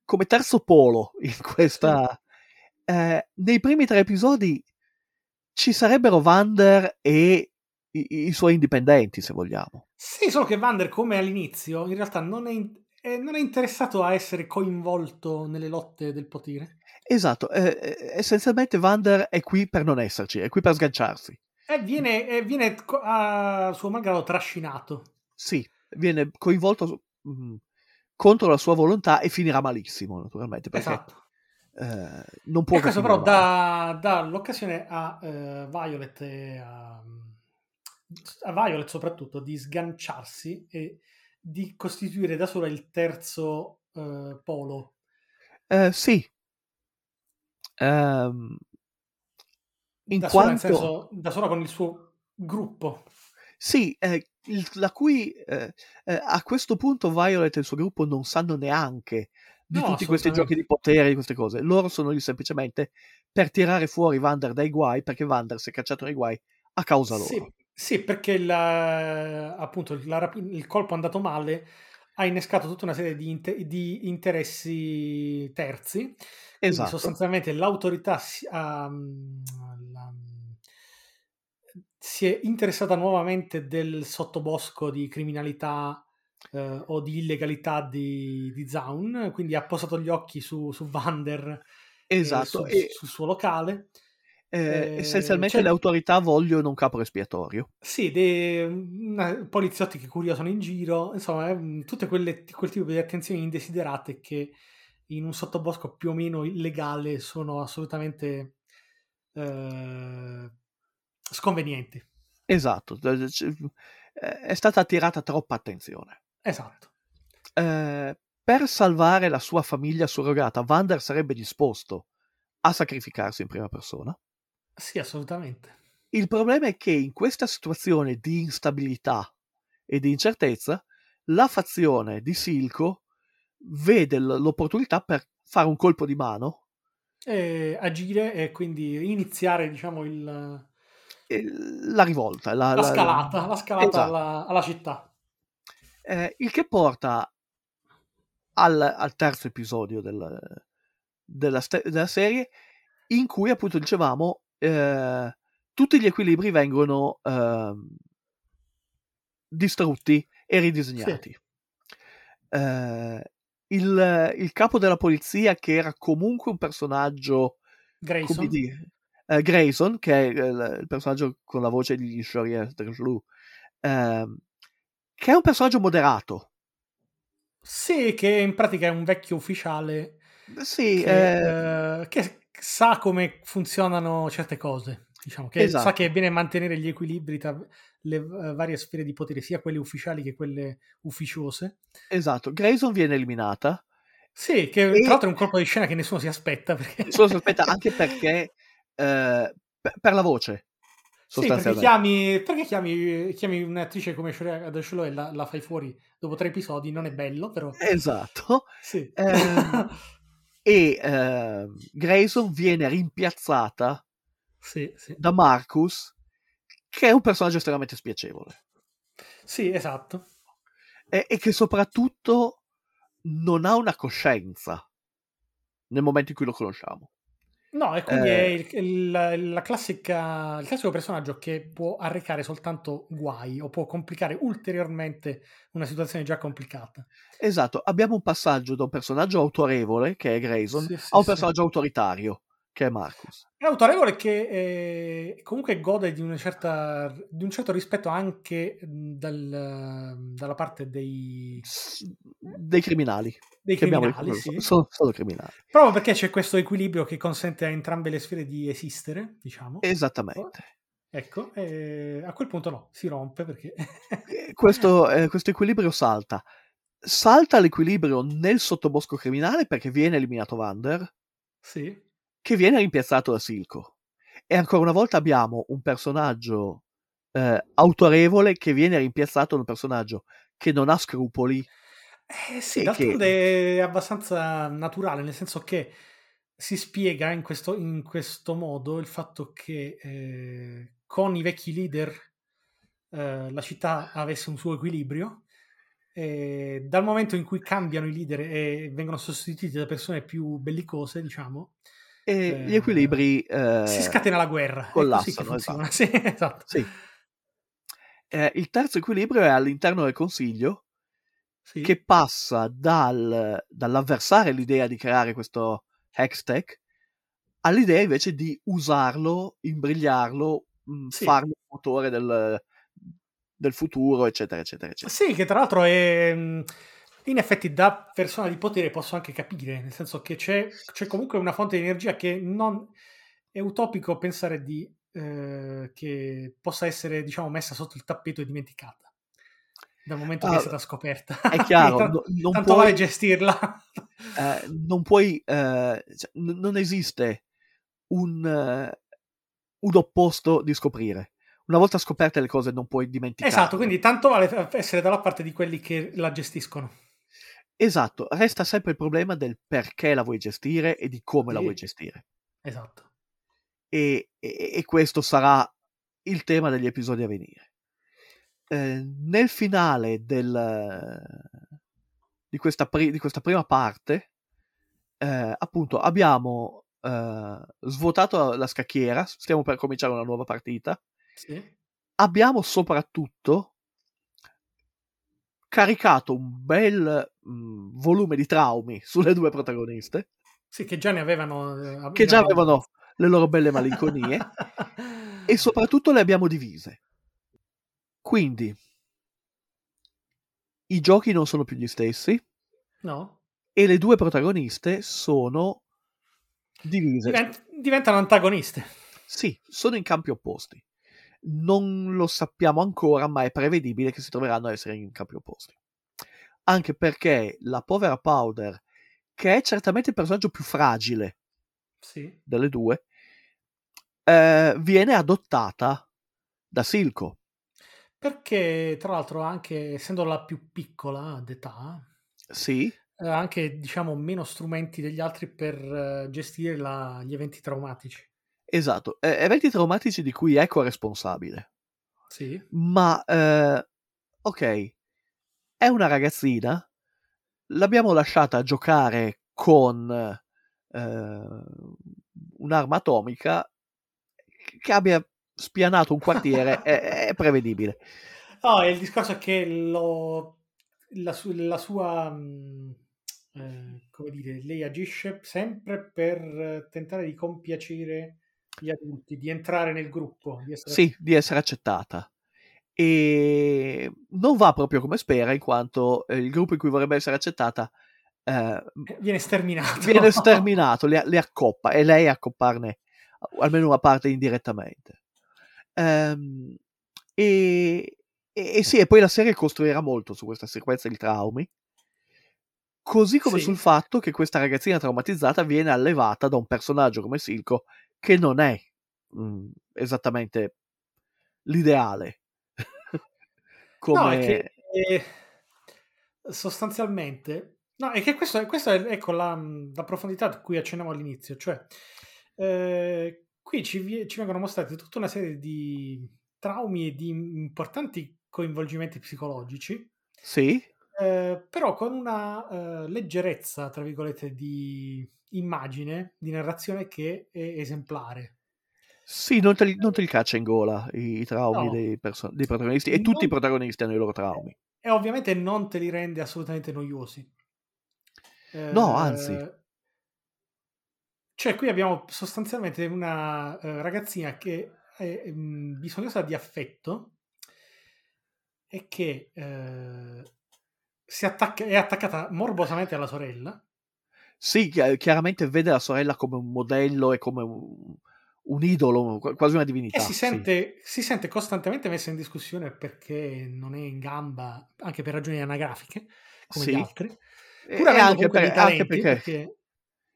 come terzo polo in questa... eh, nei primi tre episodi ci sarebbero Vander e i, i suoi indipendenti, se vogliamo. Sì, solo che Vander, come all'inizio, in realtà non è, in- eh, non è interessato a essere coinvolto nelle lotte del potere. Esatto, eh, eh, essenzialmente Vander è qui per non esserci, è qui per sganciarsi. E viene, e viene a suo malgrado trascinato. Sì, viene coinvolto mh, contro la sua volontà e finirà malissimo, naturalmente, perché Esatto. Eh, non può questo però dà, dà l'occasione a eh, Violet e a, a Violet soprattutto di sganciarsi e di costituire da sola il terzo eh, polo. Eh, sì. Ehm, in Da sola, quanto... senso, da sola con il suo gruppo. Sì, eh, il- la cui eh, eh, a questo punto Violet e il suo gruppo non sanno neanche di No, tutti questi giochi di potere, di queste cose. Loro sono lì semplicemente per tirare fuori Vander dai guai, perché Vander si è cacciato nei guai a causa loro. Sì, sì, perché la- appunto la il colpo è andato male, ha innescato tutta una serie di, inte- di interessi terzi. Esatto. sostanzialmente l'autorità la- si è interessata nuovamente del sottobosco di criminalità eh, o di illegalità di, di Zaun, quindi ha posato gli occhi su, su Vander e Esatto. sul, E, sul suo locale. eh, Eh, essenzialmente c'è- le autorità vogliono un capo espiatorio. Sì, dei una- poliziotti che curiosano in giro, insomma, è, mm, tutte quelle, quel tipo di attenzioni indesiderate che in un sottobosco più o meno illegale sono assolutamente eh, sconvenienti. Esatto. eh, È stata attirata troppa attenzione. Esatto. Eh, per salvare la sua famiglia surrogata, Vander sarebbe disposto a sacrificarsi in prima persona. Sì, assolutamente. Il problema è che in questa situazione di instabilità e di incertezza, la fazione di Silco vede l- l'opportunità per fare un colpo di mano, E agire e quindi iniziare, diciamo, il- la rivolta, la, la la- scalata, la scalata Esatto. alla, alla città. Eh, il che porta al, al terzo episodio del- della, della serie, in cui appunto dicevamo eh, tutti gli equilibri vengono ehm, distrutti e ridisegnati. Eh, il, il capo della polizia, che era comunque un personaggio Grayson. come dire, eh, Grayson, che è il, il personaggio con la voce di Shorier Drejlu, ehm, che è un personaggio moderato. Sì, che in pratica è un vecchio ufficiale Sì, che, eh, eh, che sa come funzionano certe cose. diciamo, che Esatto. sa che viene a mantenere gli equilibri tra le eh, varie sfere di potere, sia quelle ufficiali che quelle ufficiose. Esatto, Grayson viene eliminata. Sì, che E- tra l'altro è un colpo di scena che nessuno si aspetta. Perché... Solo si aspetta anche perché eh, per, la voce, Sì, perché chiami, perché chiami, chiami un'attrice come Shorea Adashlo e la, la fai fuori dopo tre episodi, non è bello, però... Esatto. *laughs* Sì. Ehm, *laughs* e eh, Grayson viene rimpiazzata sì, sì. da Marcus, che è un personaggio estremamente spiacevole Sì, esatto. e, e che soprattutto non ha una coscienza nel momento in cui lo conosciamo. No, e quindi Eh. è il, il- la classica, il classico personaggio che può arrecare soltanto guai o può complicare ulteriormente una situazione già complicata. Esatto, abbiamo un passaggio da un personaggio autorevole, che è Grayson, Sì, sì, a un sì. personaggio autoritario, che è Marcus. È autorevole che eh, comunque gode di, una certa, di un certo rispetto anche dal- dalla parte dei, Dei criminali. Dei criminali, sì. sono, sono criminali. proprio perché c'è questo equilibrio che consente a entrambe le sfere di esistere, diciamo. Esattamente. Ecco, e a quel punto no, si rompe perché... Eh, Questo, eh, questo equilibrio salta. Salta l'equilibrio nel sottobosco criminale perché viene eliminato Vander, sì, che viene rimpiazzato da Silco. E ancora una volta abbiamo un personaggio eh, autorevole che viene rimpiazzato da un personaggio che non ha scrupoli. Eh sì, E d'altronde è abbastanza naturale, nel senso che si spiega in questo, in questo modo il fatto che eh, con i vecchi leader eh, la città avesse un suo equilibrio. E dal momento in cui cambiano i leader e vengono sostituiti da persone più bellicose, diciamo, E Eh, gli equilibri eh, si scatena la guerra. Che collassano, funziona. *laughs* Sì, esatto. Sì. Eh, il terzo equilibrio è all'interno del consiglio Sì. che passa dal- dall'avversare l'idea di creare questo Hextech all'idea invece di usarlo, imbrigliarlo, mh, Sì. farlo il motore del, del futuro, eccetera, eccetera, eccetera. Sì, che tra l'altro è. mh, In effetti, da persona di potere posso anche capire, nel senso che c'è, c'è comunque una fonte di energia che non è utopico pensare di, eh, che possa essere, diciamo, messa sotto il tappeto e dimenticata dal momento che Ah, è stata scoperta. È chiaro, *laughs* no- non, tanto puoi, vale gestirla. *laughs* eh, non puoi, eh, cioè, n- non esiste un, eh, un opposto di scoprire. Una volta scoperte le cose non puoi dimenticare. esatto, quindi tanto vale essere dalla parte di quelli che la gestiscono. Esatto, resta sempre il problema del perché la vuoi gestire e di come la Sì. vuoi gestire. Esatto. E, e- e questo sarà il tema degli episodi a venire. Eh, nel finale del, di, questa pri- di questa prima parte, eh, appunto, abbiamo eh, svuotato la scacchiera, stiamo per cominciare una nuova partita. Sì. Abbiamo soprattutto caricato un bel mm, volume di traumi *laughs* sulle due protagoniste, Sì, che già ne avevano... eh, che già avevano le loro belle malinconie, *laughs* e soprattutto le abbiamo divise. Quindi i giochi non sono più gli stessi No? e le due protagoniste sono divise. Divent- diventano antagoniste. Sì, sono in campi opposti. Non lo sappiamo ancora, ma è prevedibile che si troveranno a essere in campi opposti. Anche perché la povera Powder, che è certamente il personaggio più fragile Sì. delle due, eh, viene adottata da Silco. Perché, tra l'altro, anche essendo la più piccola d'età, Sì, ha anche, diciamo, meno strumenti degli altri per eh, gestire la- gli eventi traumatici. esatto. Eh, eventi traumatici di cui è corresponsabile. Sì. Ma, eh, ok, è una ragazzina, l'abbiamo lasciata giocare con eh, un'arma atomica che abbia spianato un quartiere, *laughs* è, è prevedibile. No, il discorso è che lo- la, su- la sua... mh, eh, come dire, lei agisce sempre per eh, tentare di compiacere gli adulti, di entrare nel gruppo. Di essere... Sì, di essere accettata. E non va proprio come spera, in quanto eh, il gruppo in cui vorrebbe essere accettata eh, Viene sterminato. viene *laughs* sterminato, le, le accoppa e lei a accopparne almeno una parte indirettamente. Ehm, e, e, e sì, e poi la serie costruirà molto su questa sequenza di traumi, così come Sì. sul fatto che questa ragazzina traumatizzata viene allevata da un personaggio come Silco che non è mm, esattamente l'ideale. come... *laughs* No, è che eh, sostanzialmente, no, è che questo, questo è ecco, la, la profondità a cui accennavo all'inizio, cioè eh, qui ci, ci vengono mostrati tutta una serie di traumi e di importanti coinvolgimenti psicologici, Sì, eh, però con una eh, leggerezza, tra virgolette, di immagine, di narrazione che è esemplare. sì, non te li, non te li caccia in gola i, i traumi No. dei, perso- dei protagonisti e tutti Non- i protagonisti hanno i loro traumi. E ovviamente non te li rende assolutamente noiosi. No, anzi. Cioè, qui abbiamo sostanzialmente una eh, ragazzina che è mm, bisognosa di affetto e che eh, si attacca- è attaccata morbosamente alla sorella. Sì, chi- chiaramente vede la sorella come un modello e come un, un idolo, qu- quasi una divinità. E si sì. sente, si sente costantemente messa in discussione perché non è in gamba, anche per ragioni anagrafiche, come Sì. gli altri. Pur e anche, per- anche perché, perché,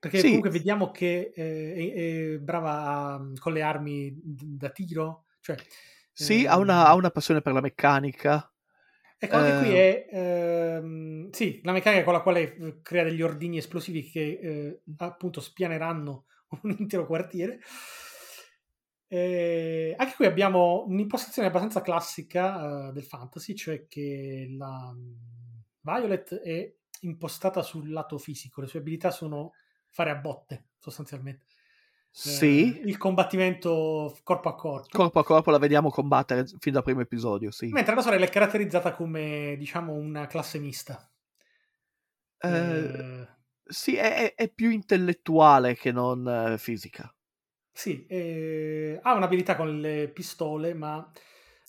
perché Sì. comunque vediamo che eh, è, è brava a- con le armi da tiro. Cioè, sì, ehm, ha una, ha una passione per la meccanica. Ecco, anche qui eh, è ehm, sì, la meccanica con la quale eh, crea degli ordini esplosivi che eh, appunto spianeranno *laughs* un intero quartiere. Eh, anche qui abbiamo un'impostazione abbastanza classica eh, del fantasy, cioè che la mm, Violet è impostata sul lato fisico, le sue abilità sono fare a botte sostanzialmente. Eh, Sì, il combattimento corpo a corpo. corpo a corpo la vediamo combattere fin dal primo episodio, sì. Mentre la sorella è caratterizzata come, diciamo, una classe mista. Eh, Eh, sì, è, è- più intellettuale che non eh, fisica. sì, eh, ha un'abilità con le pistole, ma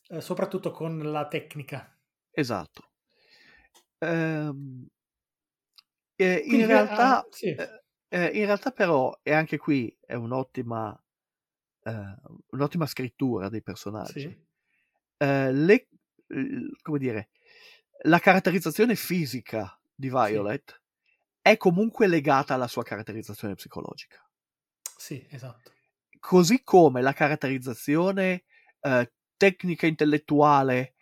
eh, soprattutto con la tecnica. Esatto. Ehm, eh, in realtà, ah, sì. Eh, in realtà però, e anche qui è un'ottima, eh, un'ottima scrittura dei personaggi. Sì. Eh, le- come dire, la caratterizzazione fisica di Violet è comunque legata alla sua caratterizzazione psicologica. Sì, esatto. Così come la caratterizzazione eh, tecnica intellettuale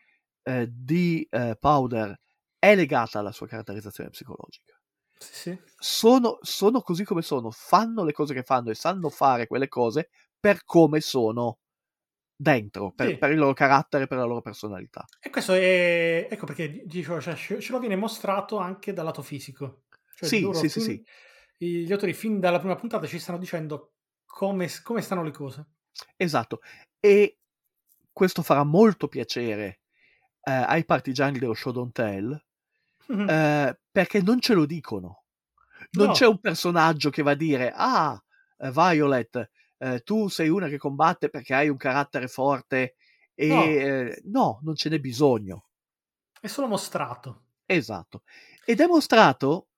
eh, di eh, Powder è legata alla sua caratterizzazione psicologica. Sì, sì. Sono, sono così come sono, fanno le cose che fanno e sanno fare quelle cose per come sono dentro, per, Sì. per il loro carattere, per la loro personalità. E questo è... Ecco perché di- dicevo, cioè, ce lo viene mostrato anche dal lato fisico. Cioè, sì, sì, fin- sì. Gli autori fin dalla prima puntata ci stanno dicendo come, come stanno le cose. Esatto. E questo farà molto piacere eh, ai partigiani dello show don't tell, Mhm. eh, perché non ce lo dicono. Non No. c'è un personaggio che va a dire, ah, eh, Violet, eh, tu sei una che combatte perché hai un carattere forte e No. eh, no, non ce n'è bisogno. È solo mostrato. Esatto. Ed è mostrato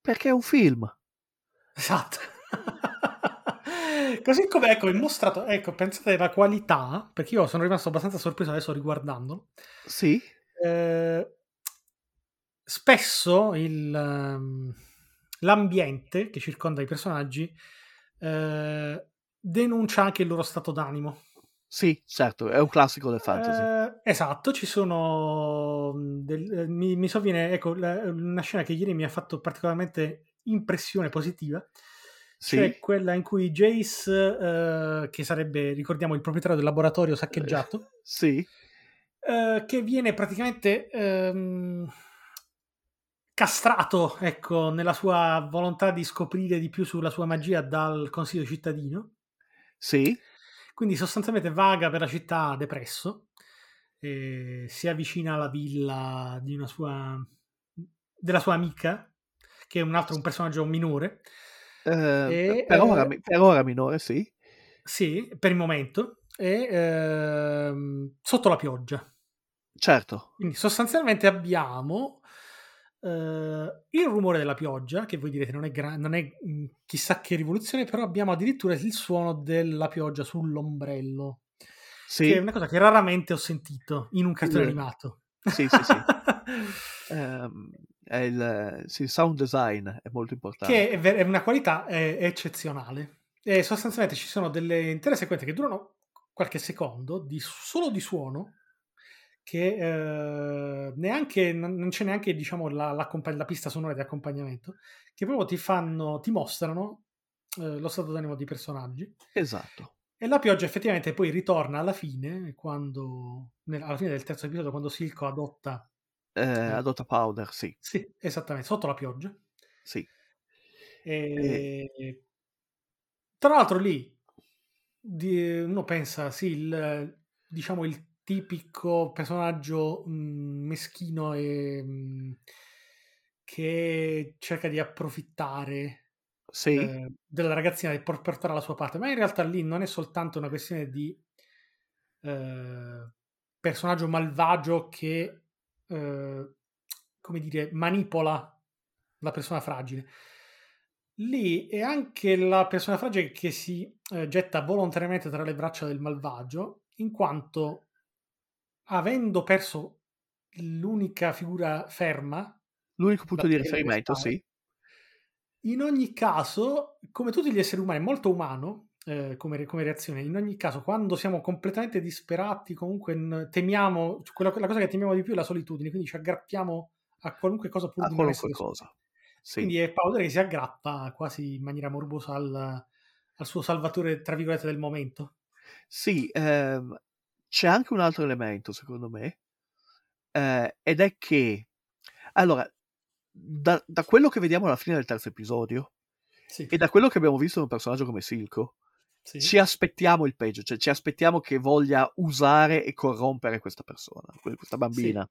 perché è un film. Esatto. Così come ecco, è mostrato, ecco, pensate alla qualità, perché io sono rimasto abbastanza sorpreso adesso riguardandolo. Sì, Eh, spesso il, ehm, l'ambiente che circonda i personaggi eh, denuncia anche il loro stato d'animo. sì, certo, è un classico del fantasy. Eh, esatto, ci sono mh, del- eh, mi, mi sovviene ecco, la- una scena che ieri mi ha fatto particolarmente impressione positiva, sì, cioè quella in cui Jace, eh, che sarebbe, ricordiamo, il proprietario del laboratorio saccheggiato, sì, eh, che viene praticamente ehm, castrato, ecco, nella sua volontà di scoprire di più sulla sua magia dal consiglio cittadino. sì, Quindi sostanzialmente vaga per la città depresso, e si avvicina alla villa di una sua, della sua amica, che è un altro un personaggio minore. Eh, E, per, ora, eh, per ora minore, sì. Sì, per il momento, e ehm, sotto la pioggia. Certo, Quindi sostanzialmente abbiamo eh, il rumore della pioggia, che voi direte non è, gra- non è mh, chissà che rivoluzione, però abbiamo addirittura il suono della pioggia sull'ombrello, Sì, che è una cosa che raramente ho sentito in un cartone Sì. animato. sì, sì, sì. *laughs* È il, sì, sound design è molto importante. che è, ver- è una qualità eh, eccezionale. E sostanzialmente ci sono delle intere sequenze che durano qualche secondo di, solo di suono che eh, neanche non c'è neanche diciamo la, la pista sonora di accompagnamento che proprio ti fanno ti mostrano eh, lo stato d'animo dei personaggi Esatto. e la pioggia effettivamente poi ritorna alla fine quando nel- alla fine del terzo episodio quando Silco adotta Eh, adotta Powder, sì, sì esattamente sotto la pioggia sì. E... Tra l'altro lì di- uno pensa, sì, il, diciamo il tipico personaggio mh, meschino e mh, che cerca di approfittare Sì, eh, della ragazzina e por- portarla alla sua parte, ma in realtà lì non è soltanto una questione di eh, personaggio malvagio che, eh, come dire, manipola la persona fragile. Lì è anche la persona fragile che si eh, getta volontariamente tra le braccia del malvagio, in quanto avendo perso l'unica figura ferma, l'unico punto di riferimento, sì. in ogni caso, come tutti gli esseri umani, è molto umano eh, come, come reazione. In ogni caso, quando siamo completamente disperati, comunque temiamo, quella, la cosa che temiamo di più è la solitudine, quindi ci aggrappiamo a qualunque cosa pur A di qualunque cosa. Sì. Quindi è Powder che si aggrappa quasi in maniera morbosa al, al suo salvatore, tra virgolette, del momento. Sì, ehm, c'è anche un altro elemento, secondo me, eh, ed è che, allora, da, da quello che vediamo alla fine del terzo episodio Sì, e da quello che abbiamo visto in un personaggio come Silco, sì. ci aspettiamo il peggio, cioè ci aspettiamo che voglia usare e corrompere questa persona, que- questa bambina.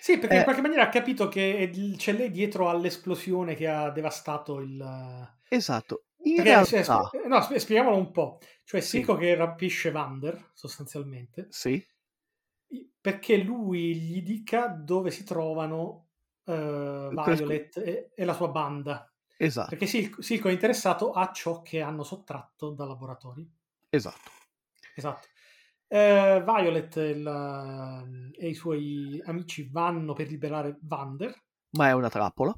Sì, perché Eh. in qualche maniera ha capito che c'è lei dietro all'esplosione che ha devastato il... Esatto. In Perché, realtà, eh, sp- no, sp- spieghiamolo un po'. Cioè, Sì. Silco che rapisce Vander, sostanzialmente, sì, perché lui gli dica dove si trovano Questo- Violet e, e la sua banda. esatto, Perché Silco, Silco è interessato a ciò che hanno sottratto dal laboratorio. esatto. Esatto. Eh, Violet e, la- e i suoi amici vanno per liberare Vander. Ma è una trappola.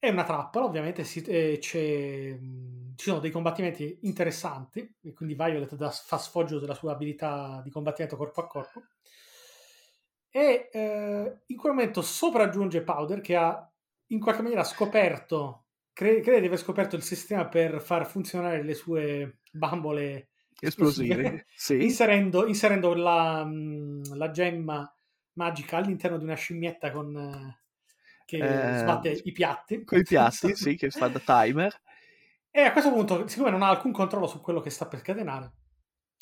È una trappola, ovviamente si- eh, c'è, mh, ci sono dei combattimenti interessanti, e quindi Violet dà- fa sfoggio della sua abilità di combattimento corpo a corpo. E eh, in quel momento sopraggiunge Powder che ha in qualche maniera scoperto, cre- crede di aver scoperto il sistema per far funzionare le sue bambole Esplosive. *laughs* Sì, inserendo, inserendo la, la gemma magica all'interno di una scimmietta con, eh, che Eh, sbatte i piatti. con i piatti, *laughs* sì, che fa da timer. E a questo punto, siccome non ha alcun controllo su quello che sta per scatenare,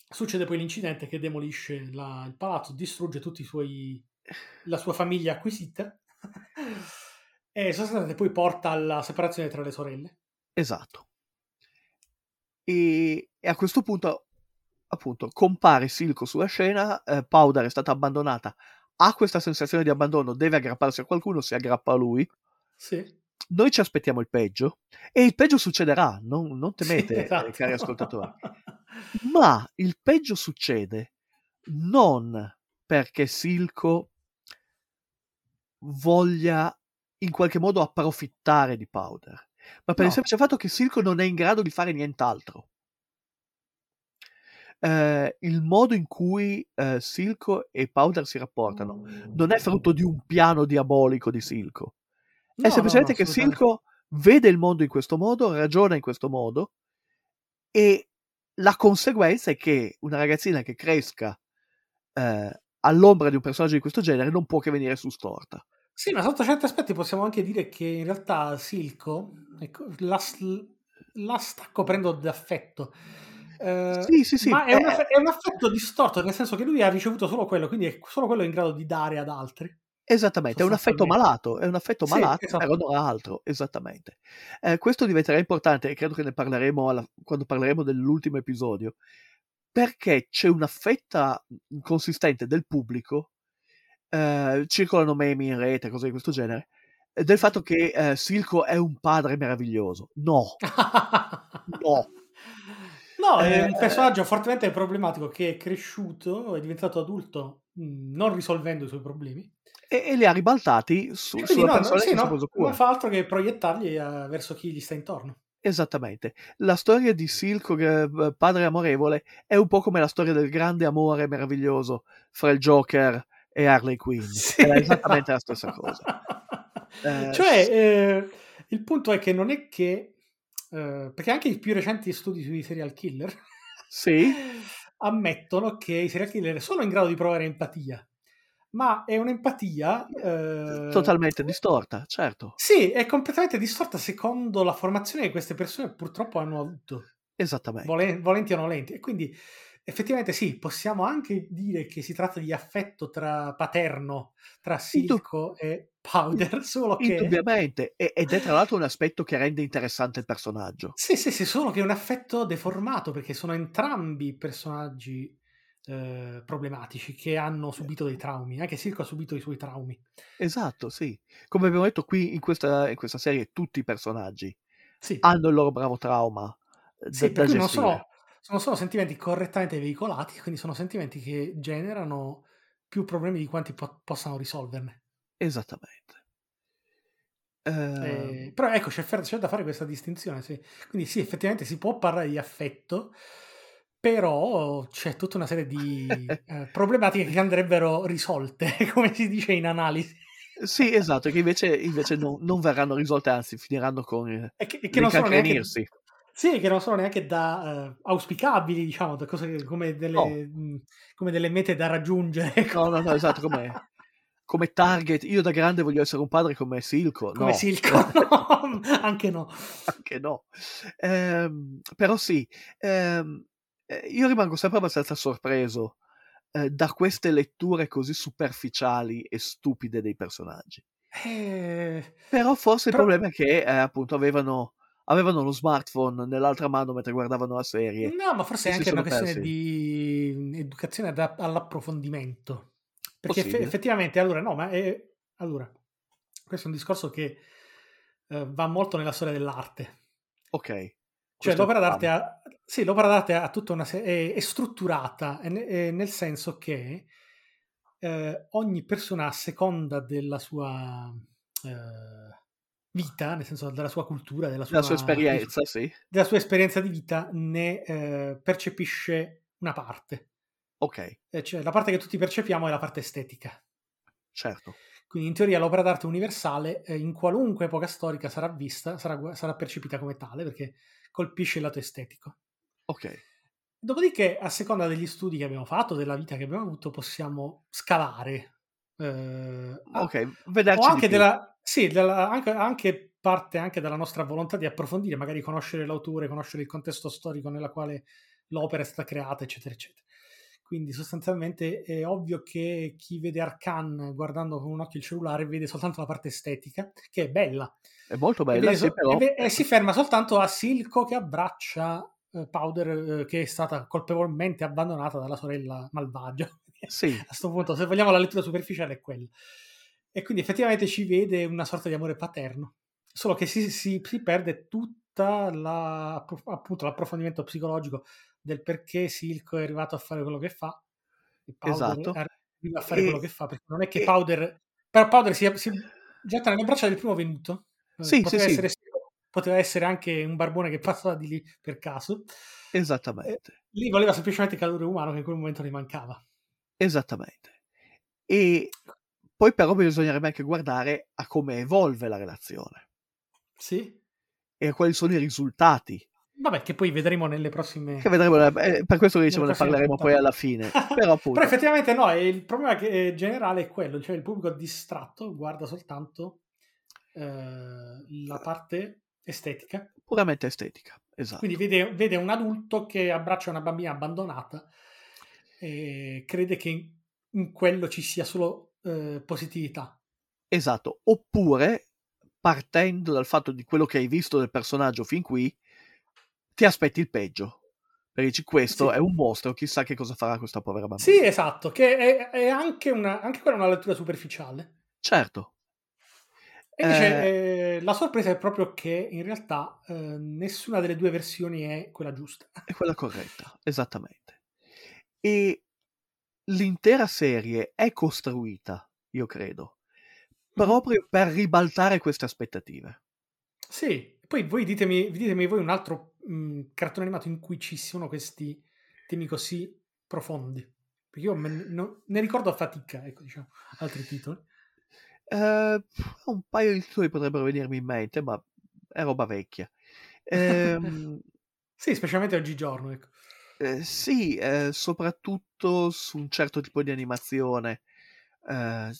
succede poi l'incidente che demolisce la- il palazzo, distrugge tutti i suoi, la sua famiglia acquisita *laughs* e sostanzialmente poi porta alla separazione tra le sorelle. Esatto. E, e a questo punto, appunto, compare Silco sulla scena, eh, Powder è stata abbandonata, ha questa sensazione di abbandono, deve aggrapparsi a qualcuno, si aggrappa a lui. Sì. Noi ci aspettiamo il peggio e il peggio succederà, non, non temete, Sì, eh, esatto. cari ascoltatori. *laughs* Ma il peggio succede non perché Silco voglia in qualche modo approfittare di Powder, ma per No. il semplice fatto che Silco non è in grado di fare nient'altro. Eh, il modo in cui eh, Silco e Powder si rapportano non è frutto di un piano diabolico di Silco, No, è semplicemente no, no, che. Silco vede il mondo in questo modo, ragiona in questo modo e la conseguenza è che una ragazzina che cresca eh, all'ombra di un personaggio di questo genere non può che venire su storta. Sì, ma sotto certi aspetti possiamo anche dire che in realtà Silco ecco, la, la sta coprendo d'affetto. Eh, Sì, sì, sì, ma è un, eh, è un affetto distorto, nel senso che lui ha ricevuto solo quello, quindi è solo quello in grado di dare ad altri. Esattamente, è un affetto malato, è un affetto Sì, malato, esatto. però non ha altro, esattamente. Eh, questo diventerà importante e credo che ne parleremo alla- quando parleremo dell'ultimo episodio, perché c'è una fetta consistente del pubblico, eh, circolano meme in rete, cose di questo genere, del fatto che eh, Silco è un padre meraviglioso. No, *laughs* no. No, è Eh, un personaggio fortemente problematico che è cresciuto, è diventato adulto mh, non risolvendo i suoi problemi. E, e li ha ribaltati su, sulla no, persona sì, che è no, non fa altro che proiettarli eh, verso chi gli sta intorno. Esattamente. La storia di Silco, eh, padre amorevole, è un po' come la storia del grande amore meraviglioso fra il Joker e Harley Quinn. Sì, Era esattamente la stessa cosa. *laughs* Eh, cioè, eh, il punto è che non è che... eh, perché anche i più recenti studi sui serial killer Sì, *laughs* ammettono che i serial killer sono in grado di provare empatia, ma è un'empatia... eh, totalmente distorta, certo. Sì, è completamente distorta secondo la formazione che queste persone purtroppo hanno avuto, Esattamente. vole- volenti o nolenti. E quindi effettivamente sì, possiamo anche dire che si tratta di affetto tra paterno tra Silco e Powder, *laughs* solo che... Indubbiamente. Ed è tra l'altro un aspetto che rende interessante il personaggio. Sì, sì, sì, solo che è un affetto deformato perché sono entrambi personaggi eh, problematici che hanno subito dei traumi. Anche Silco ha subito i suoi traumi. Esatto, sì. Come abbiamo detto qui in questa, in questa serie, tutti i personaggi Sì, hanno il loro bravo trauma eh, sì da, da non sono, non sono sentimenti correttamente veicolati, quindi sono sentimenti che generano più problemi di quanti po- possano risolverne. Esattamente. Eh, Eh, però ecco, c'è, c'è da fare questa distinzione. Sì. Quindi sì, effettivamente si può parlare di affetto, però c'è tutta una serie di *laughs* eh, problematiche che andrebbero risolte, *laughs* come si dice in analisi. sì, esatto, che invece, invece non, non verranno risolte, anzi finiranno con eh, E che, e che non sono neanche, sì, che non sono neanche da eh, auspicabili, diciamo, da cose come delle, No. mh, come delle mete da raggiungere. No, no, no, esatto, come, *laughs* come target. Io da grande voglio essere un padre come Silco. Come no. Silco, *laughs* no, anche no. Anche no. Ehm, però sì, ehm, eh, io rimango sempre abbastanza sorpreso eh, da queste letture così superficiali e stupide dei personaggi. Eh, Però forse Però- il problema è che eh, appunto avevano, avevano lo smartphone nell'altra mano mentre guardavano la serie. No, ma forse è anche una questione persi. di educazione all'approfondimento. Perché Possibile. effettivamente, allora, no, ma è, allora, questo è un discorso che eh, va molto nella storia dell'arte. Ok. Cioè, l'opera d'arte ha, sì, l'opera d'arte ha tutta una serie, è, è strutturata, è è nel senso che eh, ogni persona a seconda della sua eh, vita, nel senso della sua cultura, della sua, sua esperienza, sì. della sua esperienza di vita, ne eh, percepisce una parte. Ok, Eh, cioè, la parte che tutti percepiamo è la parte estetica. certo. Quindi in teoria l'opera d'arte universale eh, in qualunque epoca storica sarà vista, sarà, sarà percepita come tale perché colpisce il lato estetico. Ok. Dopodiché, a seconda degli studi che abbiamo fatto, della vita che abbiamo avuto, possiamo scalare. eh, Ok, o vederci di anche della, sì, della- anche, anche parte anche dalla nostra volontà di approfondire, magari conoscere l'autore, conoscere il contesto storico nella quale l'opera è stata creata, eccetera, eccetera. Quindi sostanzialmente è ovvio che chi vede Arcan guardando con un occhio il cellulare vede soltanto la parte estetica, che è bella, È molto e, bella, vede sì, so- però... e e si ferma soltanto a Silco che abbraccia eh, Powder, eh, che è stata colpevolmente abbandonata dalla sorella malvagia. Sì, *laughs* A questo punto, se vogliamo, la lettura superficiale è quella. E quindi effettivamente ci vede una sorta di amore paterno, solo che si, si- si perde tutta la, appunto, l'approfondimento psicologico del perché Silco è arrivato a fare quello che fa e Powder Esatto. arriva a fare E- quello che fa, perché non è che e- Powder... Però Powder si, si getta nelle braccia del primo venuto. Eh, Sì, poteva, sì, sì. essere, poteva essere anche un barbone che passava di lì per caso. esattamente. Lì voleva semplicemente il calore umano che in quel momento ne mancava. Esattamente. E poi però bisognerebbe anche guardare a come evolve la relazione Sì? e a quali sono i risultati. Vabbè, che poi vedremo nelle prossime... Che vedremo, eh, per questo dicevo, ne parleremo poi puntate. alla fine. *laughs* Però appunto, Però effettivamente no, il problema che- generale è quello, cioè il pubblico distratto guarda soltanto eh, la parte estetica, puramente estetica. Esatto. quindi vede, vede un adulto che abbraccia una bambina abbandonata e crede che in, in quello ci sia solo eh, positività. Esatto. Oppure, partendo dal fatto di quello che hai visto del personaggio fin qui, ti aspetti il peggio. Perché dici, questo Sì. è un mostro, chissà che cosa farà questa povera bambina. Sì, esatto, che è, è anche, una, anche quella una lettura superficiale. Certo. E invece eh, la sorpresa è proprio che in realtà eh, nessuna delle due versioni è quella giusta. È quella corretta, esattamente. E l'intera serie è costruita, io credo, proprio per ribaltare queste aspettative. Sì, poi voi ditemi, ditemi voi un altro mh, cartone animato in cui ci sono questi temi così profondi. Perché io me, no, ne ricordo a fatica, ecco, diciamo, altri titoli. Uh, un paio di titoli potrebbero venirmi in mente, ma è roba vecchia. Ehm, *laughs* sì, specialmente oggigiorno. Ecco. Eh, sì, eh, soprattutto su un certo tipo di animazione. Eh,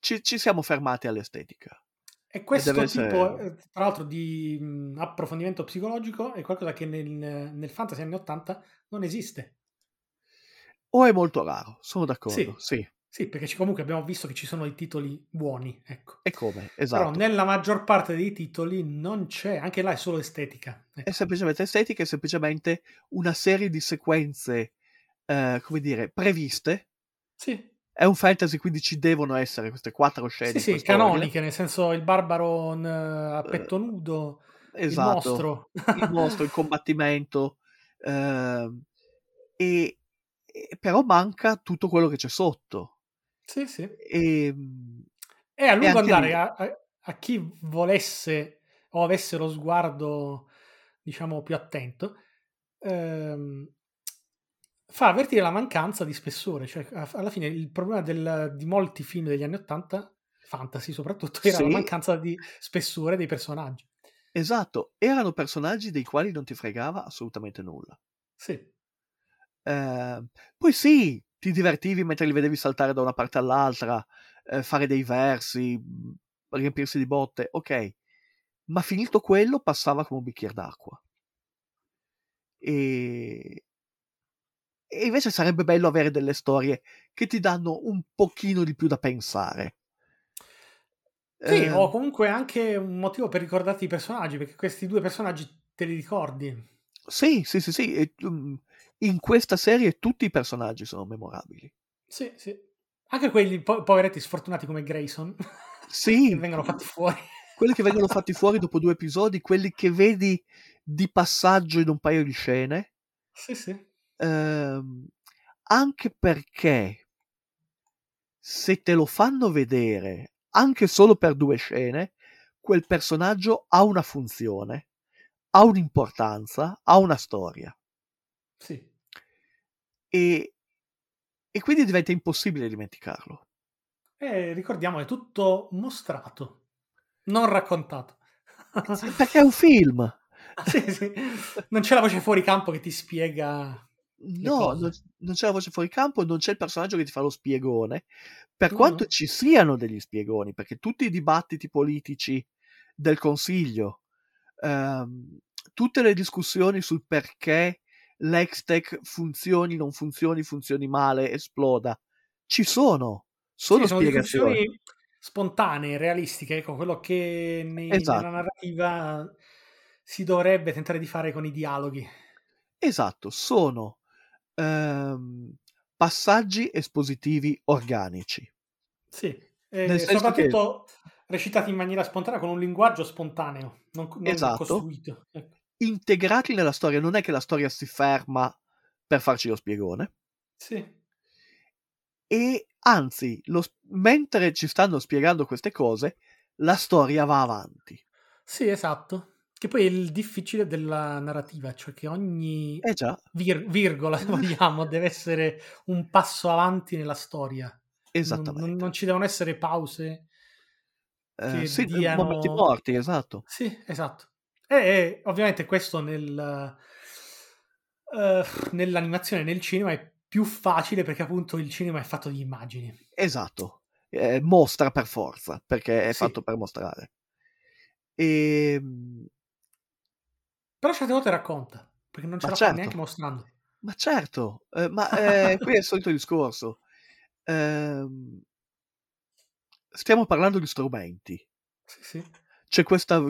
ci, ci, siamo fermati all'estetica. E questo tipo, essere... tra l'altro, di mh, approfondimento psicologico è qualcosa che nel, nel fantasy anni 80 non esiste. O è molto raro, sono d'accordo, sì. sì. Sì, perché comunque abbiamo visto che ci sono dei titoli buoni, ecco. E come, esatto. Però nella maggior parte dei titoli non c'è, anche là è solo estetica. Ecco. È semplicemente estetica, è semplicemente una serie di sequenze, eh, come dire, previste. Sì. È un fantasy, quindi ci devono essere queste quattro scene. Sì, sì, canoniche, nel senso il barbaro a petto eh, nudo, esatto, il mostro. il mostro, il combattimento. Eh, e, e, però manca tutto quello che c'è sotto sì, sì. E, e a lungo andare a, a, a, chi volesse o avesse lo sguardo, diciamo, più attento, ehm, fa avvertire la mancanza di spessore. Cioè, alla fine il problema del, di molti film degli anni Ottanta, fantasy soprattutto, era sì. la mancanza di spessore dei personaggi. Esatto, erano personaggi dei quali non ti fregava assolutamente nulla. Sì. Eh, poi sì, ti divertivi mentre li vedevi saltare da una parte all'altra, eh, fare dei versi, mhmm, riempirsi di botte, ok. Ma finito quello passava come un bicchiere d'acqua. E... e invece sarebbe bello avere delle storie che ti danno un pochino di più da pensare. Sì, eh... o comunque anche un motivo per ricordarti i personaggi, perché questi due personaggi te li ricordi. Sì, sì, sì, sì. E, um, in questa serie tutti i personaggi sono memorabili. Sì, sì. Anche quelli po- poveretti sfortunati come Grayson. Sì. *laughs* che vengono fatti fuori. quelli che vengono fatti fuori dopo due episodi, quelli che vedi di passaggio in un paio di scene. Sì, sì. Ehm, anche perché se te lo fanno vedere anche solo per due scene, quel personaggio ha una funzione, ha un'importanza, ha una storia. Sì. E, e quindi diventa impossibile dimenticarlo. E ricordiamo, è tutto mostrato, non raccontato. Perché è un film. *laughs* sì, sì. Non c'è la voce fuori campo che ti spiega. No, non, non, c'è la voce fuori campo, non c'è il personaggio che ti fa lo spiegone. Per no, quanto no. ci siano degli spiegoni, perché tutti i dibattiti politici del Consiglio, ehm, tutte le discussioni sul perché l'Hextech funzioni, non funzioni, funzioni male, esploda. Ci sono, sono sì, spiegazioni. Sono spontanee, realistiche, ecco, quello che nei, esatto. nella narrativa si dovrebbe tentare di fare con i dialoghi. Esatto, sono ehm, passaggi espositivi organici. Sì, eh, soprattutto che... recitati in maniera spontanea, con un linguaggio spontaneo, non, non esatto. costruito. Ecco integrati nella storia. Non è che la storia si ferma per farci lo spiegone. Sì. E anzi, lo, mentre ci stanno spiegando queste cose, la storia va avanti. Sì, esatto. Che poi è il difficile della narrativa, cioè che ogni eh vir- virgola, se *laughs* vogliamo, deve essere un passo avanti nella storia. Esattamente. Non, non ci devono essere pause. Eh, sì, diano... momenti morti, esatto. Sì, esatto. E ovviamente questo nel, uh, nell'animazione nel cinema è più facile perché appunto il cinema è fatto di immagini. Esatto, eh, mostra per forza, perché è sì. fatto per mostrare. E... Però certe volte racconta, perché non ce ma la certo. fa neanche mostrando. Ma certo, eh, ma *laughs* eh, qui è il solito discorso. Ehm, stiamo parlando di strumenti. Sì, sì c'è questa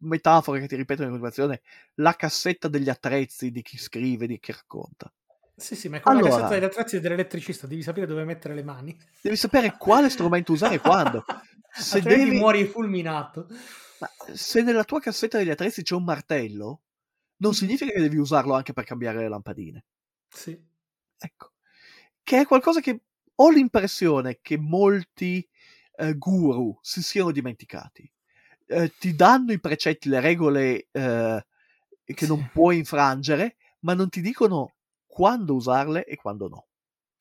metafora che ti ripeto in continuazione, la cassetta degli attrezzi di chi scrive, di chi racconta. Sì, sì, ma è come la Allora. cassetta degli attrezzi dell'elettricista, devi sapere dove mettere le mani. Devi sapere quale strumento usare e quando. *laughs* Se, devi- muori fulminato. Ma se nella tua cassetta degli attrezzi c'è un martello, non significa che devi usarlo anche per cambiare le lampadine. Sì. Ecco. Che è qualcosa che ho l'impressione che molti eh, guru si siano dimenticati. Eh, ti danno i precetti, le regole eh, che Sì. non puoi infrangere, ma non ti dicono quando usarle e quando no.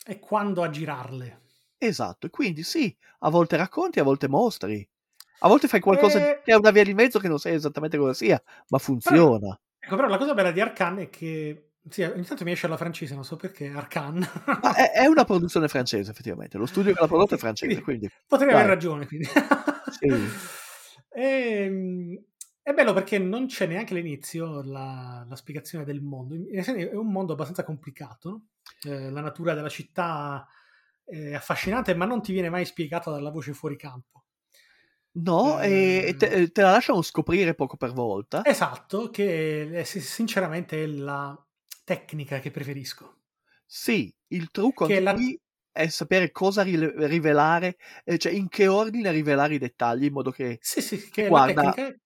E quando a girarle. Esatto, e quindi sì, a volte racconti, a volte mostri. A volte fai qualcosa Eh. che è una via di mezzo che non sai esattamente cosa sia, ma funziona. Ecco, però la cosa bella di Arcan è che... Sì, ogni tanto mi esce la francese, non so perché, Arcan. Ma è, è una *laughs* produzione francese, effettivamente. Lo studio che l'ha prodotto è francese, quindi Potrei Dai. aver ragione, quindi. Sì. *laughs* Ehm, è bello perché non c'è neanche all'inizio la, la spiegazione del mondo. È un mondo abbastanza complicato. no? Eh, la natura della città è affascinante, ma non ti viene mai spiegata dalla voce fuori campo. No, e Eh. e te, te la lasciano scoprire poco per volta. Esatto, che è, si- sinceramente è la tecnica che preferisco. Sì, il trucco Che anche la- è sapere cosa rile- rivelare, cioè in che ordine rivelare i dettagli in modo che... Sì, sì, che è Guarda- la tecnica